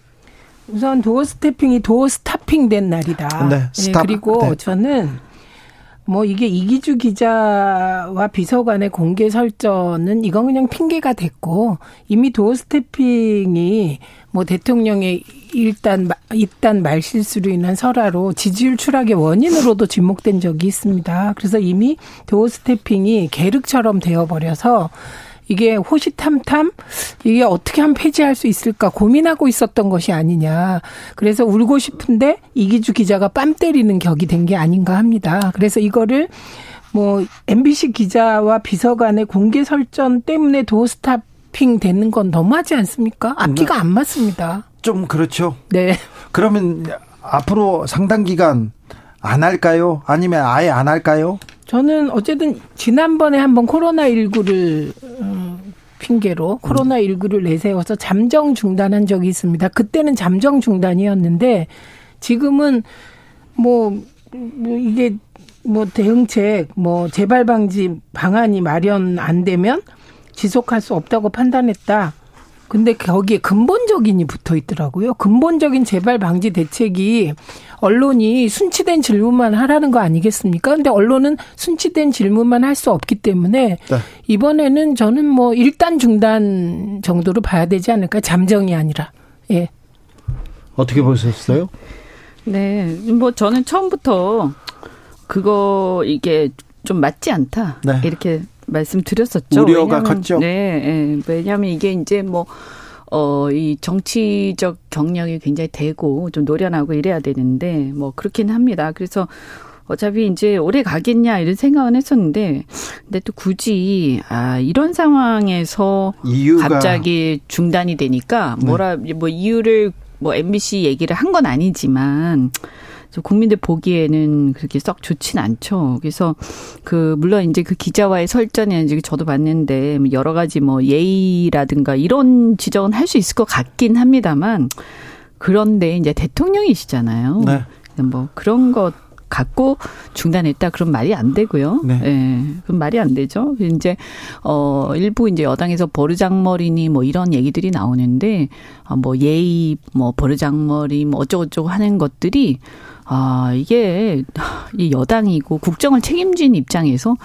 우선 doorstepping이 door stopping 된 날이다. 네, stop. 네, 그리고 네. 저는 뭐 이게 이기주 기자와 비서관의 공개 설전은 이건 그냥 핑계가 됐고 이미 도어 스태핑이 뭐 대통령의 일단 일단 말실수로 인한 설화로 지지율 추락의 원인으로도 지목된 적이 있습니다. 그래서 이미 도어 스태핑이 계륵처럼 되어 버려서 이게 호시탐탐 이게 어떻게 하면 폐지할 수 있을까 고민하고 있었던 것이 아니냐. 그래서 울고 싶은데 이기주 기자가 빰 때리는 격이 된 게 아닌가 합니다. 그래서 이거를 뭐 MBC 기자와 비서관의 공개 설전 때문에 도스타핑 되는 건 너무하지 않습니까? 앞뒤가 네. 안 맞습니다. 좀 그렇죠. 네. 그러면 앞으로 상당 기간 안 할까요? 아니면 아예 안 할까요? 저는 어쨌든 지난번에 한번 코로나19를 음, 핑계로 코로나19를 내세워서 잠정 중단한 적이 있습니다. 그때는 잠정 중단이었는데 지금은 뭐, 뭐 이게 뭐 대응책, 뭐 재발 방지 방안이 마련 안 되면 지속할 수 없다고 판단했다. 근데 거기에 근본적인이 붙어 있더라고요. 근본적인 재발 방지 대책이 언론이 순치된 질문만 하라는 거 아니겠습니까? 근데 언론은 순치된 질문만 할 수 없기 때문에 네. 이번에는 저는 뭐 일단 중단 정도로 봐야 되지 않을까? 잠정이 아니라. 예. 어떻게 보셨어요? 네. 뭐 저는 처음부터 그거 이게 좀 맞지 않다. 네. 이렇게 말씀드렸었죠. 우려가 왜냐하면, 컸죠. 네, 네. 왜냐하면 이게 이제 뭐 어, 이 정치적 경력이 굉장히 되고 좀 노련하고 이래야 되는데 뭐 그렇긴 합니다. 그래서 어차피 이제 오래 가겠냐 이런 생각은 했었는데 근데 또 굳이 아 이런 상황에서 이유가. 갑자기 중단이 되니까 뭐라 네. 뭐 이유를 뭐 MBC 얘기를 한 건 아니지만 국민들 보기에는 그렇게 썩 좋진 않죠. 그래서 그 물론 이제 그 기자와의 설전에 이제 저도 봤는데 뭐 여러 가지 뭐 예의라든가 이런 지적은 할 수 있을 것 같긴 합니다만 그런데 이제 대통령이시잖아요. 네. 뭐 그런 것 갖고 중단했다 그런 말이 안 되고요. 네. 네. 그런 말이 안 되죠. 이제 어 일부 이제 여당에서 버르장머리니 뭐 이런 얘기들이 나오는데 아뭐 예의 뭐 버르장머리 뭐 어쩌고저쩌고 하는 것들이 아, 이게 이 여당이고 국정을 책임진 입장에서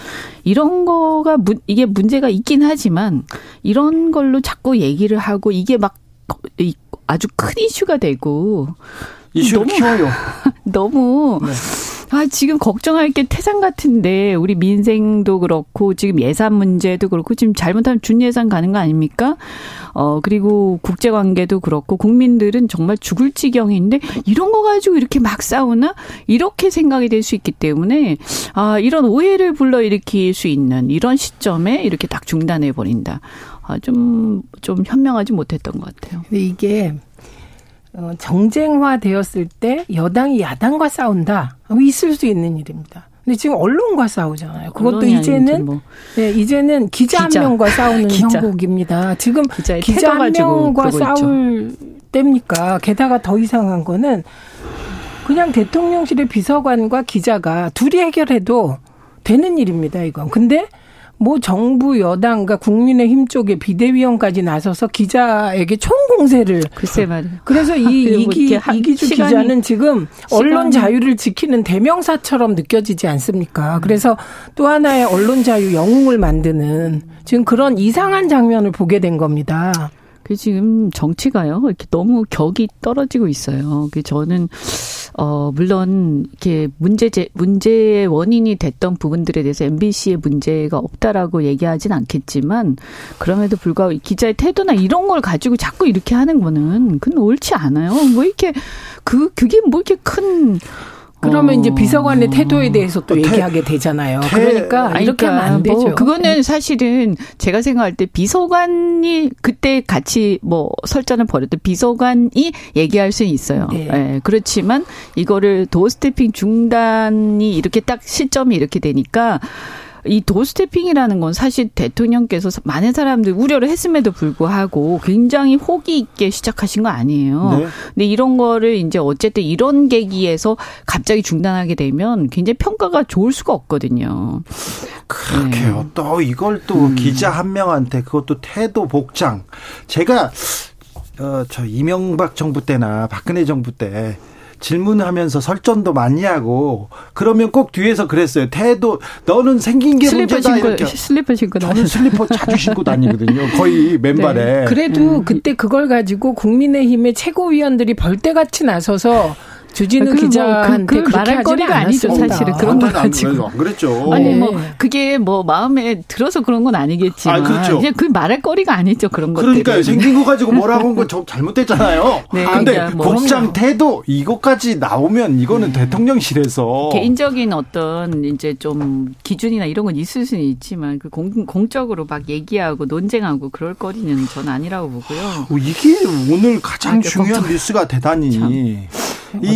이런 거가 문, 이게 문제가 있긴 하지만 이런 걸로 자꾸 얘기를 하고 이게 막 아주 큰 이슈가 되고 이슈 너무 키워요. 너무 네. 아, 지금 걱정할 게 태산 같은데 우리 민생도 그렇고 지금 예산 문제도 그렇고 지금 잘못하면 준예산 가는 거 아닙니까? 어, 그리고 국제 관계도 그렇고 국민들은 정말 죽을 지경인데 이런 거 가지고 이렇게 막 싸우나? 이렇게 생각이 될 수 있기 때문에 아, 이런 오해를 불러일으킬 수 있는 이런 시점에 이렇게 딱 중단해 버린다. 아, 좀, 좀 현명하지 못했던 것 같아요. 근데 이게 어, 정쟁화 되었을 때 여당이 야당과 싸운다. 있을 수 있는 일입니다. 근데 지금 언론과 싸우잖아요. 그것도 이제는 뭐. 네, 이제는 기자, 기자. 한 명과 싸우는 기자. 형국입니다. 지금 기자 한 명과 싸울 있죠. 때입니까? 게다가 더 이상한 거는 그냥 대통령실의 비서관과 기자가 둘이 해결해도 되는 일입니다, 이건. 근데 뭐 정부 여당과 국민의힘 쪽에 비대위원까지 나서서 기자에게 총공세를 글쎄 말이 그래서 이 이기 이기주 기자는 지금 언론 자유를 지키는 대명사처럼 느껴지지 않습니까? 그래서 또 하나의 언론 자유 영웅을 만드는 지금 그런 이상한 장면을 보게 된 겁니다. 그 지금 정치가요 이렇게 너무 격이 떨어지고 있어요. 그 저는 어, 물론, 이렇게 문제, 제, 문제의 원인이 됐던 부분들에 대해서 MBC의 문제가 없다라고 얘기하진 않겠지만, 그럼에도 불구하고 기자의 태도나 이런 걸 가지고 자꾸 이렇게 하는 거는, 그건 옳지 않아요. 뭐 이렇게, 그, 그게 뭐 이렇게 큰, 그러면 어. 이제 비서관의 태도에 대해서 또 태, 얘기하게 되잖아요. 그러니까 태, 이렇게 하면 안 그러니까 되죠. 뭐 그거는 사실은 제가 생각할 때 비서관이 그때 같이 뭐 설전을 벌였던 비서관이 얘기할 수는 있어요. 네. 네. 그렇지만 이거를 도어 스태핑 중단이 이렇게 딱 시점이 이렇게 되니까 이 도스태핑이라는 건 사실 대통령께서 많은 사람들 우려를 했음에도 불구하고 굉장히 호기 있게 시작하신 거 아니에요. 네. 근데 이런 거를 이제 어쨌든 이런 계기에서 갑자기 중단하게 되면 굉장히 평가가 좋을 수가 없거든요. 그렇게요. 네. 또 이걸 또 음. 기자 한 명한테 그것도 태도 복장. 제가 어, 저 이명박 정부 때나 박근혜 정부 때 질문하면서 설전도 많이 하고 그러면 꼭 뒤에서 그랬어요. 태도 너는 생긴 게 슬리퍼 문제다 신고, 이렇게. 슬리퍼 신고 저는 슬리퍼 자주 신고 다니거든요. 거의 맨발에. 네. 그래도 음. 그때 그걸 가지고 국민의힘의 최고위원들이 벌떼같이 나서서 주진우 기자한테 그, 그, 그 말할 거리가 아니죠 사실은 그런 거 가지고 안 그랬죠. 아니 뭐 네. 그게 뭐 마음에 들어서 그런 건 아니겠지만 아, 그렇죠. 그냥 그 말할 거리가 아니죠 그런 거. 그러니까 생긴 거 가지고 뭐라고 한건 잘못됐잖아요. 네, 근데 그러니까 뭐 복장 태도 이것까지 나오면 이거는 네. 대통령실에서 개인적인 어떤 이제 좀 기준이나 이런 건 있을 수는 있지만 그 공, 공적으로 막 얘기하고 논쟁하고 그럴 거리는 전 아니라고 보고요. 어, 이게 오늘 가장 아, 중요한 뉴스가 대단히 참.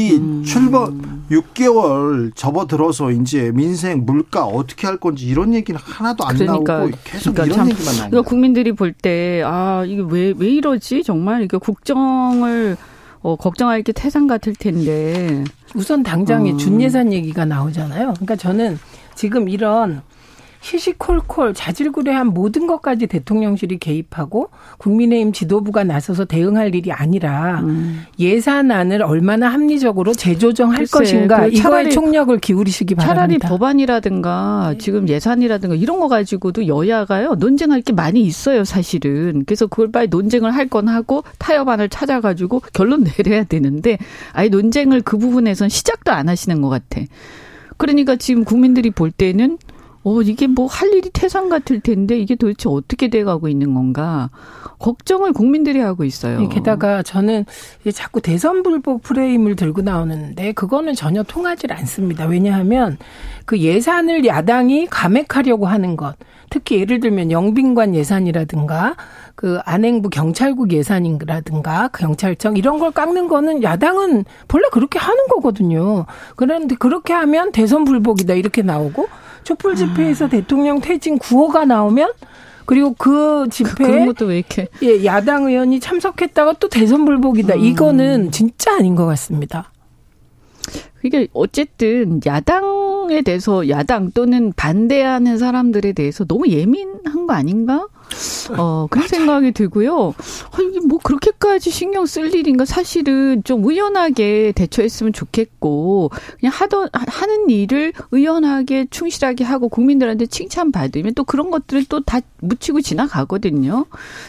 이 음. 출범 6개월 접어들어서 이제 민생 물가 어떻게 할 건지 이런 얘기는 하나도 안 그러니까, 나오고 계속 그러니까 이런 얘기만 나옵니다. 국민들이 볼 때 아 이게 왜 왜 이러지 정말 이게 국정을 어, 걱정할 게 태산 같을 텐데 우선 당장에 음. 준 예산 얘기가 나오잖아요. 그러니까 저는 지금 이런 시시콜콜 자질구레한 모든 것까지 대통령실이 개입하고 국민의힘 지도부가 나서서 대응할 일이 아니라 음. 예산안을 얼마나 합리적으로 재조정할 글쎄, 것인가 그 이거에 총력을 기울이시기 바랍니다. 차라리 법안이라든가 네. 지금 예산이라든가 이런 거 가지고도 여야가요 논쟁할 게 많이 있어요 사실은. 그래서 그걸 빨리 논쟁을 할 건 하고 타협안을 찾아가지고 결론 내려야 되는데 아예 논쟁을 그 부분에선 시작도 안 하시는 것 같아. 그러니까 지금 국민들이 볼 때는 어, 이게 뭐 할 일이 태산 같을 텐데 이게 도대체 어떻게 돼가고 있는 건가. 걱정을 국민들이 하고 있어요. 네, 게다가 저는 자꾸 대선 불복 프레임을 들고 나오는데 그거는 전혀 통하지 않습니다. 왜냐하면 그 예산을 야당이 감액하려고 하는 것, 특히 예를 들면 영빈관 예산이라든가 그 안행부 경찰국 예산이라든가 그 경찰청 이런 걸 깎는 거는 야당은 본래 그렇게 하는 거거든요. 그런데 그렇게 하면 대선 불복이다 이렇게 나오고 촛불 집회에서 아. 대통령 퇴진 구호가 나오면 그리고 그 집회에 이렇게 예, 야당 의원이 참석했다가 또 대선 불복이다. 음. 이거는 진짜 아닌 것 같습니다. 이게 어쨌든 야당에 대해서 야당 또는 반대하는 사람들에 대해서 너무 예민한 거 아닌가? 어, 그런 생각이 들고요. 어, 이게 뭐 그렇게까지 신경 쓸 일인가? 사실은 좀 의연하게 대처했으면 좋겠고, 그냥 하던, 하는 일을 의연하게 충실하게 하고 국민들한테 칭찬받으면 또 그런 것들을 또 다 묻히고 지나가거든요.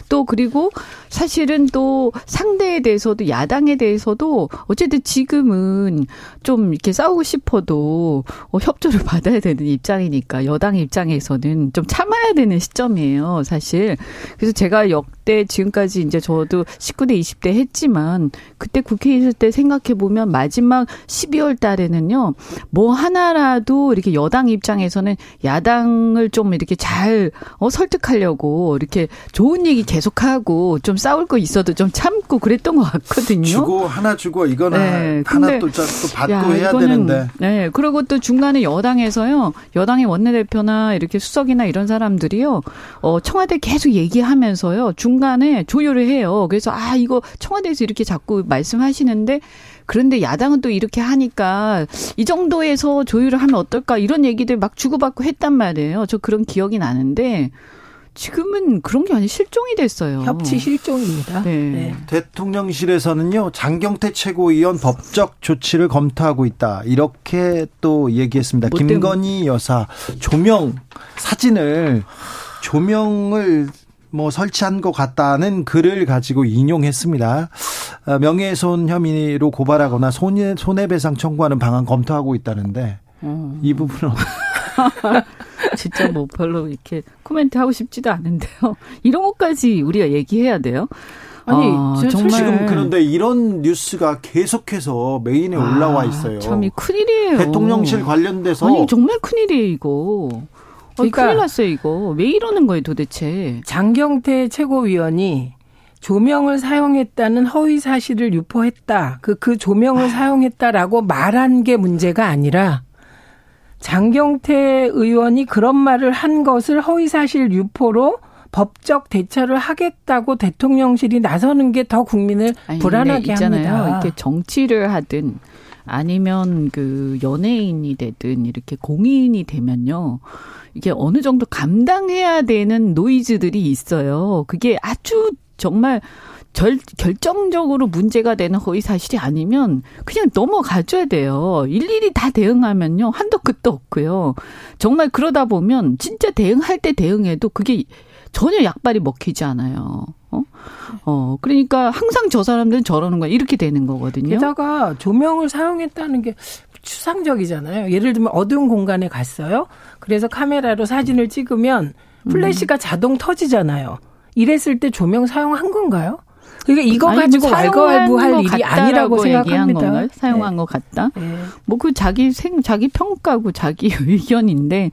또 그리고 사실은 또 상대에 대해서도 야당에 대해서도 어쨌든 지금은 좀 이렇게 싸우고 싶어도 어, 협조를 받아야 되는 입장이니까 여당 입장에서는 좀 참아야 되는 시점이에요, 사실. 그래서 제가 역대 지금까지 이제 저도 19대, 20대 했지만 그때 국회에 있을 때 생각해 보면 마지막 12월 달에는요, 뭐 하나라도 이렇게 여당 입장에서는 야당을 좀 이렇게 잘 어, 설득하려고 이렇게 좋은 얘기 계속하고 좀 싸울 거 있어도 좀 참고 그랬던 것 같거든요. 주고 하나 주고 이거는 네, 하나 또, 또 받고 야, 해야 이거는, 되는데. 네. 그리고 또 중간에 여당에서요. 여당의 원내대표나 이렇게 수석이나 이런 사람들이요. 어, 청와대 계속 얘기하면서요. 중간에 조율을 해요. 그래서 아, 이거 청와대에서 이렇게 자꾸 말씀하시는데 그런데 야당은 또 이렇게 하니까 이 정도에서 조율을 하면 어떨까 이런 얘기들 막 주고받고 했단 말이에요. 저 그런 기억이 나는데 지금은 그런 게 아니 실종이 됐어요. 협치 실종입니다. 네. 네. 대통령실에서는요 장경태 최고위원 법적 조치를 검토하고 있다 이렇게 또 얘기했습니다. 뭐 김건희 여사 조명 사진을 조명을 뭐 설치한 것 같다는 글을 가지고 인용했습니다. 어, 명예훼손 혐의로 고발하거나 손해, 손해배상 청구하는 방안 검토하고 있다는데 음. 이 부분은 진짜 뭐 별로 이렇게 코멘트 하고 싶지도 않은데요. 이런 것까지 우리가 얘기해야 돼요. 아니 아, 정말 지금 그런데 이런 뉴스가 계속해서 메인에 아, 올라와 있어요. 참이 큰일이에요. 대통령실 관련돼서 아니 정말 큰일이에요 이거. 그러니까 큰일 났어요 이거. 왜 이러는 거예요 도대체? 장경태 최고위원이 조명을 사용했다는 허위 사실을 유포했다. 그, 그 조명을 아. 사용했다라고 말한 게 문제가 아니라 장경태 의원이 그런 말을 한 것을 허위사실 유포로 법적 대처를 하겠다고 대통령실이 나서는 게 더 국민을 아니, 불안하게 있잖아요. 합니다. 이렇게 정치를 하든 아니면 그 연예인이 되든 이렇게 공인이 되면요. 이게 어느 정도 감당해야 되는 노이즈들이 있어요. 그게 아주 정말 절, 결정적으로 문제가 되는 허위 사실이 아니면 그냥 넘어가줘야 돼요. 일일이 다 대응하면요. 한도 끝도 없고요. 정말 그러다 보면 진짜 대응할 때 대응해도 그게 전혀 약발이 먹히지 않아요. 어? 어, 그러니까 항상 저 사람들은 저러는 거야. 이렇게 되는 거거든요. 게다가 조명을 사용했다는 게 추상적이잖아요. 예를 들면 어두운 공간에 갔어요. 그래서 카메라로 사진을 찍으면 플래시가 음. 자동 터지잖아요. 이랬을 때 조명 사용한 건가요? 그러니까 이거 아니, 가지고 왈가왈부 할 일이 아니라고 생각합니다. 사용한 네. 것 같다. 네. 뭐그 자기 생 자기 평가고 자기 의견인데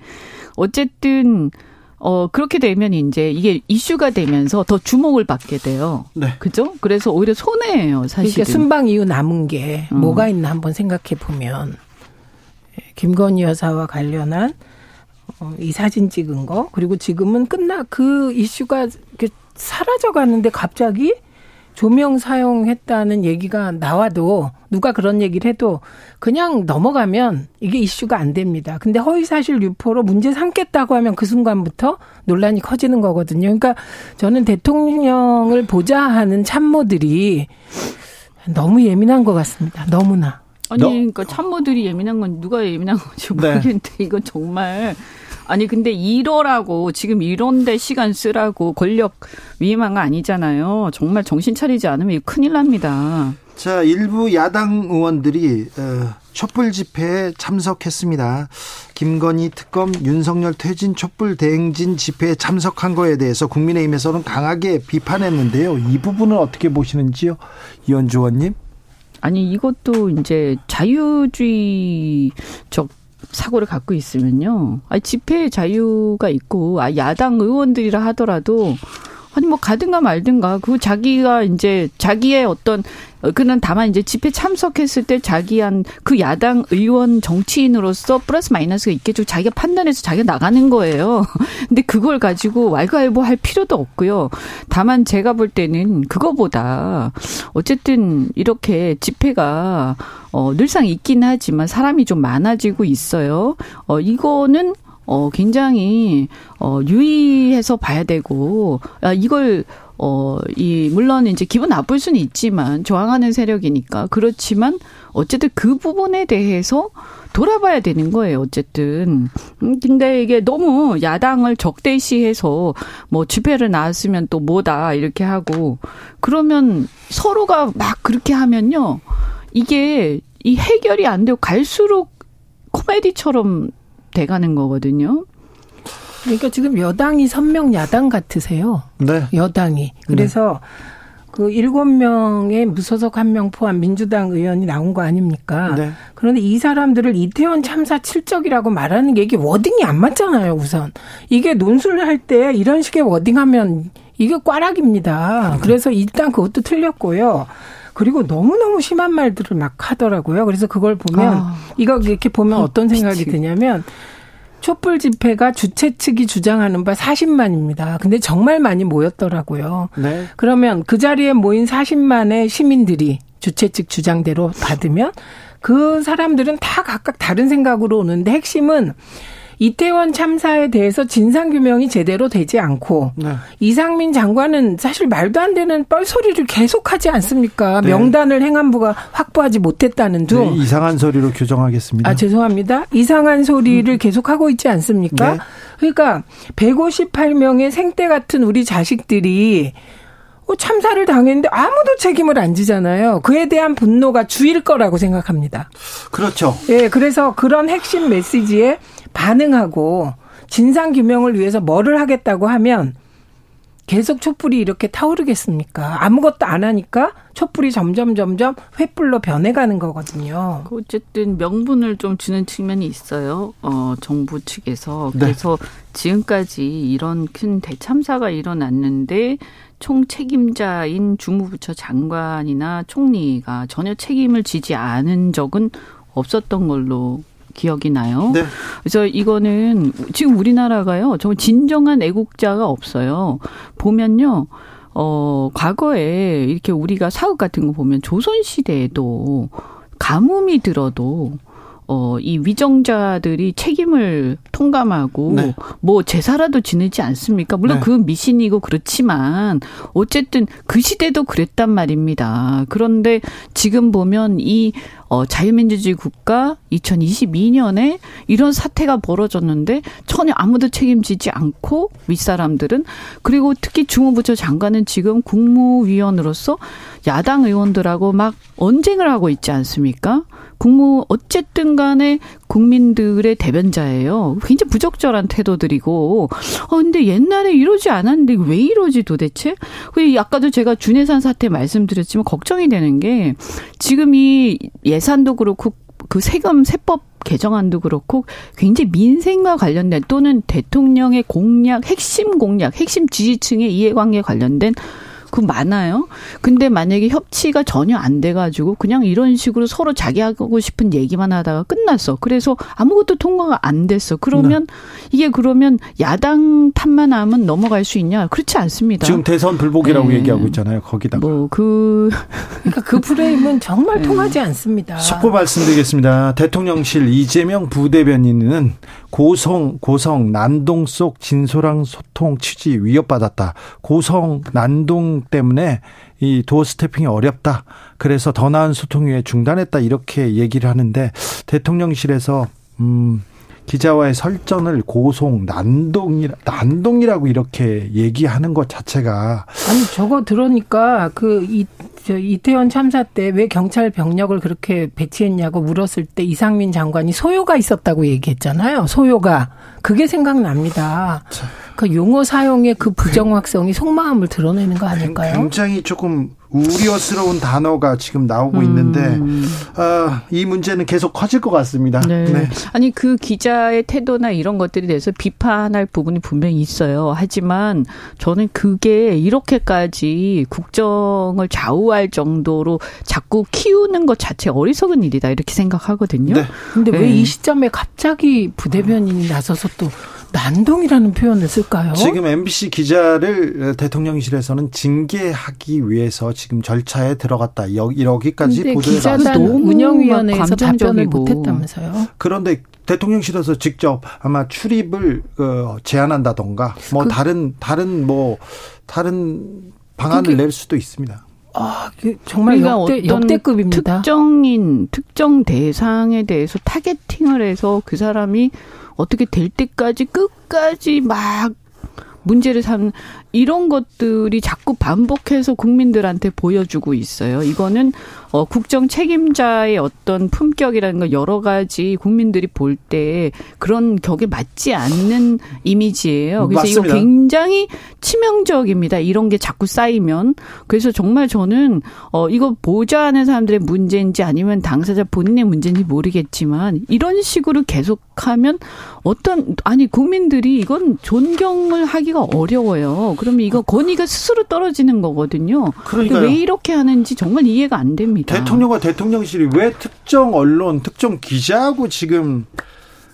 어쨌든 어 그렇게 되면 이제 이게 이슈가 되면서 더 주목을 받게 돼요. 네. 그죠? 그래서 오히려 손해예요, 사실은. 그러니까 순방 이후 남은 게 음. 뭐가 있나 한번 생각해 보면 김건희 여사와 관련한 어, 이 사진 찍은 거 그리고 지금은 끝나 그 이슈가 사라져 가는데 갑자기 조명 사용했다는 얘기가 나와도 누가 그런 얘기를 해도 그냥 넘어가면 이게 이슈가 안 됩니다. 근데 허위사실 유포로 문제 삼겠다고 하면 그 순간부터 논란이 커지는 거거든요. 그러니까 저는 대통령을 보자 하는 참모들이 너무 예민한 것 같습니다. 너무나. 아니, 그러니까 참모들이 예민한 건 누가 예민한 건지 네. 모르겠는데 네. 이건 정말 아니 근데 이러라고 지금 이런데 시간 쓰라고 권력 위임한 거 아니잖아요. 정말 정신 차리지 않으면 큰일 납니다. 자 일부 야당 의원들이 어, 촛불 집회에 참석했습니다. 김건희 특검 윤석열 퇴진 촛불 대행진 집회에 참석한 거에 대해서 국민의힘에서는 강하게 비판했는데요. 이 부분은 어떻게 보시는지요, 이현주 의원님? 아니 이것도 이제 자유주의적 사고를 갖고 있으면요. 아 집회 자유가 있고 아 야당 의원들이라 하더라도 아니 뭐 가든가 말든가 그 자기가 이제 자기의 어떤 그는 다만 이제 집회 참석했을 때 자기한 그 야당 의원 정치인으로서 플러스 마이너스가 있겠죠. 자기가 판단해서 자기가 나가는 거예요. 근데 그걸 가지고 왈가왈부할 필요도 없고요. 다만 제가 볼 때는 그거보다 어쨌든 이렇게 집회가 어 늘상 있긴 하지만 사람이 좀 많아지고 있어요. 어 이거는 어, 굉장히, 어, 유의해서 봐야 되고, 아, 이걸, 어, 이, 물론 이제 기분 나쁠 수는 있지만, 저항하는 세력이니까. 그렇지만, 어쨌든 그 부분에 대해서 돌아봐야 되는 거예요, 어쨌든. 음, 근데 이게 너무 야당을 적대시해서, 뭐, 집회를 나왔으면 또 뭐다, 이렇게 하고, 그러면 서로가 막 그렇게 하면요, 이게, 이 해결이 안 되고 갈수록 코미디처럼 돼가는 거거든요. 그러니까 지금 여당이 선명 야당 같으세요. 네. 여당이. 그래서 네. 그 일곱 명의 무소속 한 명 포함 민주당 의원이 나온 거 아닙니까? 네. 그런데 이 사람들을 이태원 참사 칠적이라고 말하는 게 이게 워딩이 안 맞잖아요, 우선. 이게 논술을 할 때 이런 식의 워딩하면 이게 꽈락입니다. 그래서 일단 그것도 틀렸고요. 그리고 너무너무 심한 말들을 막 하더라고요. 그래서 그걸 보면 아. 이거 이렇게 보면 어떤 생각이 드냐면 촛불 집회가 주최 측이 주장하는 바 40만입니다. 근데 정말 많이 모였더라고요. 네. 그러면 그 자리에 모인 40만의 시민들이 주최 측 주장대로 받으면 그 사람들은 다 각각 다른 생각으로 오는데 핵심은 이태원 참사에 대해서 진상 규명이 제대로 되지 않고 네. 이상민 장관은 사실 말도 안 되는 뻘소리를 계속하지 않습니까? 네. 명단을 행안부가 확보하지 못했다는 등 네, 이상한 소리로 규정하겠습니다. 아 죄송합니다. 이상한 소리를 음. 계속하고 있지 않습니까? 네. 그러니까 158명의 생떼 같은 우리 자식들이 어, 참사를 당했는데 아무도 책임을 안 지잖아요. 그에 대한 분노가 주일 거라고 생각합니다. 그렇죠. 예, 그래서 그런 핵심 메시지에 반응하고 진상 규명을 위해서 뭐를 하겠다고 하면 계속 촛불이 이렇게 타오르겠습니까? 아무것도 안 하니까 촛불이 점점 점점 횃불로 변해가는 거거든요. 그 어쨌든 명분을 좀 주는 측면이 있어요. 어, 정부 측에서. 네. 그래서 지금까지 이런 큰 대참사가 일어났는데 총 책임자인 주무부처 장관이나 총리가 전혀 책임을 지지 않은 적은 없었던 걸로 기억이 나요. 네. 그래서 이거는 지금 우리나라가요. 정말 진정한 애국자가 없어요. 보면요. 어, 과거에 이렇게 우리가 사극 같은 거 보면 조선시대에도 가뭄이 들어도 어, 이 위정자들이 책임을 통감하고 네. 뭐 제사라도 지내지 않습니까? 물론 네. 그 미신이고 그렇지만 어쨌든 그 시대도 그랬단 말입니다. 그런데 지금 보면 이 어, 자유민주주의 국가 2022년에 이런 사태가 벌어졌는데 전혀 아무도 책임지지 않고 윗사람들은 그리고 특히 주무부처 장관은 지금 국무위원으로서 야당 의원들하고 막 언쟁을 하고 있지 않습니까? 국무 어쨌든 간에 국민들의 대변자예요. 굉장히 부적절한 태도들이고 어 근데 옛날에 이러지 않았는데 왜 이러지 도대체? 그 아까도 제가 준해산 사태 말씀드렸지만 걱정이 되는 게 지금 이 예산도 그렇고 그 세금 세법 개정안도 그렇고 굉장히 민생과 관련된 또는 대통령의 공약 핵심 공약 핵심 지지층의 이해관계 관련된 그 많아요. 근데 만약에 협치가 전혀 안 돼가지고 그냥 이런 식으로 서로 자기 하고 싶은 얘기만 하다가 끝났어. 그래서 아무것도 통과가 안 됐어. 그러면 네. 이게 그러면 야당 탓만 하면 넘어갈 수 있냐? 그렇지 않습니다. 지금 대선 불복이라고 네. 얘기하고 있잖아요. 거기다가. 뭐그 그러니까 그 프레임은 정말 네. 통하지 않습니다. 속보 말씀드리겠습니다. 대통령실 이재명 부대변인은 고성 고성 난동 속 진소랑 소통 취지 위협받았다. 고성 난동 때문에 이 도어 스태핑이 어렵다. 그래서 더 나은 소통 위에 중단했다. 이렇게 얘기를 하는데 대통령실에서 음 기자와의 설전을 고송 난동이라 난동이라고 이렇게 얘기하는 것 자체가 아니 저거 들으니까 그 이 저 이태원 참사 때 왜 경찰 병력을 그렇게 배치했냐고 물었을 때 이상민 장관이 소요가 있었다고 얘기했잖아요. 소요가 그게 생각납니다. 그 용어 사용의 그 부정확성이 속마음을 드러내는 거 아닐까요? 굉장히 조금 우려스러운 단어가 지금 나오고 있는데 음. 어, 이 문제는 계속 커질 것 같습니다. 네. 네. 아니 그 기자의 태도나 이런 것들에 대해서 비판할 부분이 분명히 있어요. 하지만 저는 그게 이렇게까지 국정을 좌우할 정도로 자꾸 키우는 것 자체 어리석은 일이다 이렇게 생각하거든요. 네. 근데 네. 왜이 시점에 갑자기 부대변인이 나서서 또 난동이라는 표현을 쓸까요? 지금 MBC 기자를 대통령실에서는 징계하기 위해서 지금 절차에 들어갔다. 이러기까지 보도를 기자단 운영위원회에서 답변을 못했다면서요? 그런데 대통령실에서 직접 아마 출입을 어, 제한한다던가 뭐 그, 다른 다른 뭐 다른 방안을 낼 수도 있습니다. 아, 정말 역대, 역대급입니다. 특정인, 특정 대상에 대해서 타겟팅을 해서 그 사람이 어떻게 될 때까지 끝까지 막 문제를 삼는 이런 것들이 자꾸 반복해서 국민들한테 보여주고 있어요. 이거는 어, 국정 책임자의 어떤 품격이라는 거 여러 가지 국민들이 볼 때 그런 격에 맞지 않는 이미지예요. 그래서 맞습니다. 이거 굉장히 치명적입니다. 이런 게 자꾸 쌓이면. 그래서 정말 저는 어, 이거 보좌하는 사람들의 문제인지 아니면 당사자 본인의 문제인지 모르겠지만 이런 식으로 계속하면 어떤 아니 국민들이 이건 존경을 하기가 어려워요. 그러면 이거 권위가 스스로 떨어지는 거거든요. 그러니까 왜 이렇게 하는지 정말 이해가 안 됩니다. 대통령과 대통령실이 왜 특정 언론, 특정 기자하고 지금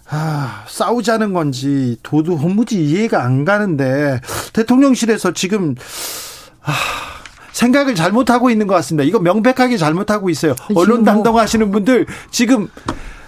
아, 싸우자는 건지 도도무지 이해가 안 가는데 대통령실에서 지금 아, 생각을 잘못하고 있는 것 같습니다. 이거 명백하게 잘못하고 있어요. 언론 뭐 담당하시는 분들 지금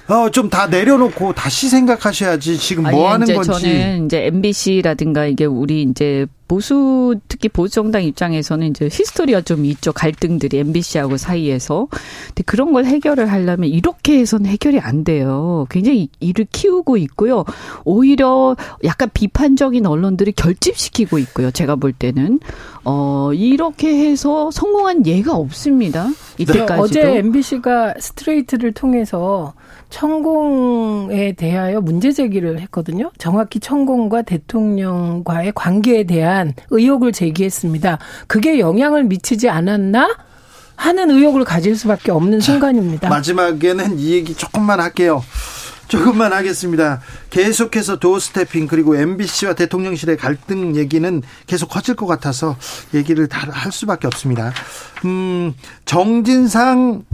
어, 좀 다 내려놓고 다시 생각하셔야지 지금 뭐 아니, 하는 건지. 저는 이제 MBC라든가 이게 우리 이제 보수 특히 보수 정당 입장에서는 이제 히스토리가 좀 있죠 갈등들이 MBC하고 사이에서 근데 그런 걸 해결을 하려면 이렇게 해서는 해결이 안 돼요. 굉장히 일을 키우고 있고요. 오히려 약간 비판적인 언론들이 결집시키고 있고요. 제가 볼 때는 어 이렇게 해서 성공한 예가 없습니다. 이때까지도 네, 어제 MBC가 스트레이트를 통해서 천공에 대하여 문제 제기를 했거든요. 정확히 천공과 대통령과의 관계에 대한 의혹을 제기했습니다. 그게 영향을 미치지 않았나? 하는 의혹을 가질 수밖에 없는 자, 순간입니다. 마지막에는 이 얘기 조금만 할게요. 조금만 하겠습니다. 계속해서 도어 스태핑 그리고 MBC와 대통령실의 갈등 얘기는 계속 커질 것 같아서 얘기를 다 할 수밖에 없습니다. 음, 정진상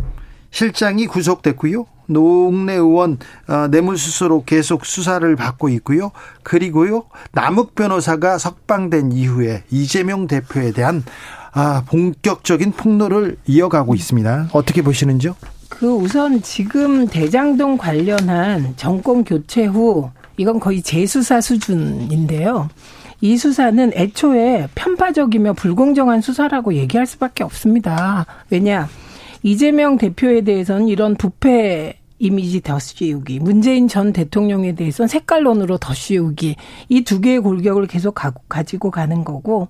실장이 구속됐고요. 노웅래 의원 어, 뇌물수수로 계속 수사를 받고 있고요. 그리고요 남욱 변호사가 석방된 이후에 이재명 대표에 대한 아, 본격적인 폭로를 이어가고 있습니다. 어떻게 보시는지요? 그 우선 지금 대장동 관련한 정권 교체 후 이건 거의 재수사 수준인데요. 이 수사는 애초에 편파적이며 불공정한 수사라고 얘기할 수밖에 없습니다. 왜냐? 이재명 대표에 대해서는 이런 부패 이미지 더 씌우기, 문재인 전 대통령에 대해서는 색깔론으로 더 씌우기, 이 두 개의 골격을 계속 가, 지고 가는 거고,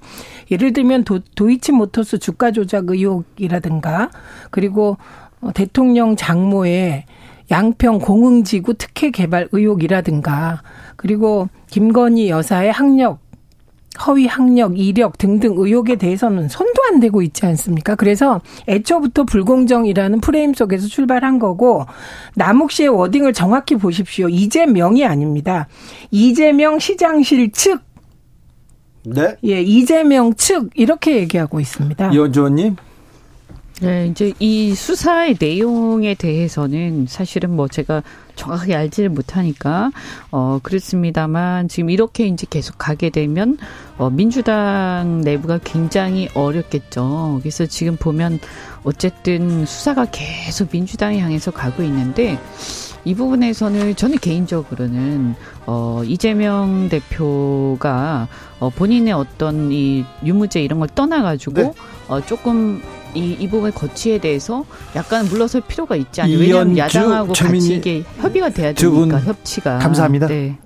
예를 들면 도, 도이치 모터스 주가 조작 의혹이라든가, 그리고 어, 대통령 장모의 양평 공흥지구 특혜 개발 의혹이라든가, 그리고 김건희 여사의 학력 허위 학력, 이력 등등 의혹에 대해서는 손도 안 대고 있지 않습니까? 그래서 애초부터 불공정이라는 프레임 속에서 출발한 거고 남욱 씨의 워딩을 정확히 보십시오. 이재명이 아닙니다. 이재명 시장실 측 네. 예, 이재명 측 이렇게 얘기하고 있습니다. 이원주 의원님. 네, 이제 이 수사의 내용에 대해서는 사실은 뭐 제가 정확하게 알지를 못하니까 어 그렇습니다만 지금 이렇게 이제 계속 가게 되면 어 민주당 내부가 굉장히 어렵겠죠. 그래서 지금 보면 어쨌든 수사가 계속 민주당에 향해서 가고 있는데 이 부분에서는 저는 개인적으로는 어 이재명 대표가 어 본인의 어떤 이 유무죄 이런 걸 떠나 가지고 네. 어 조금 이, 이 부분 거치에 대해서 약간 물러설 필요가 있지 않나요? 왜냐하면 야당하고 같이 이게 협의가 돼야 되니까 협치가. 감사합니다. 네.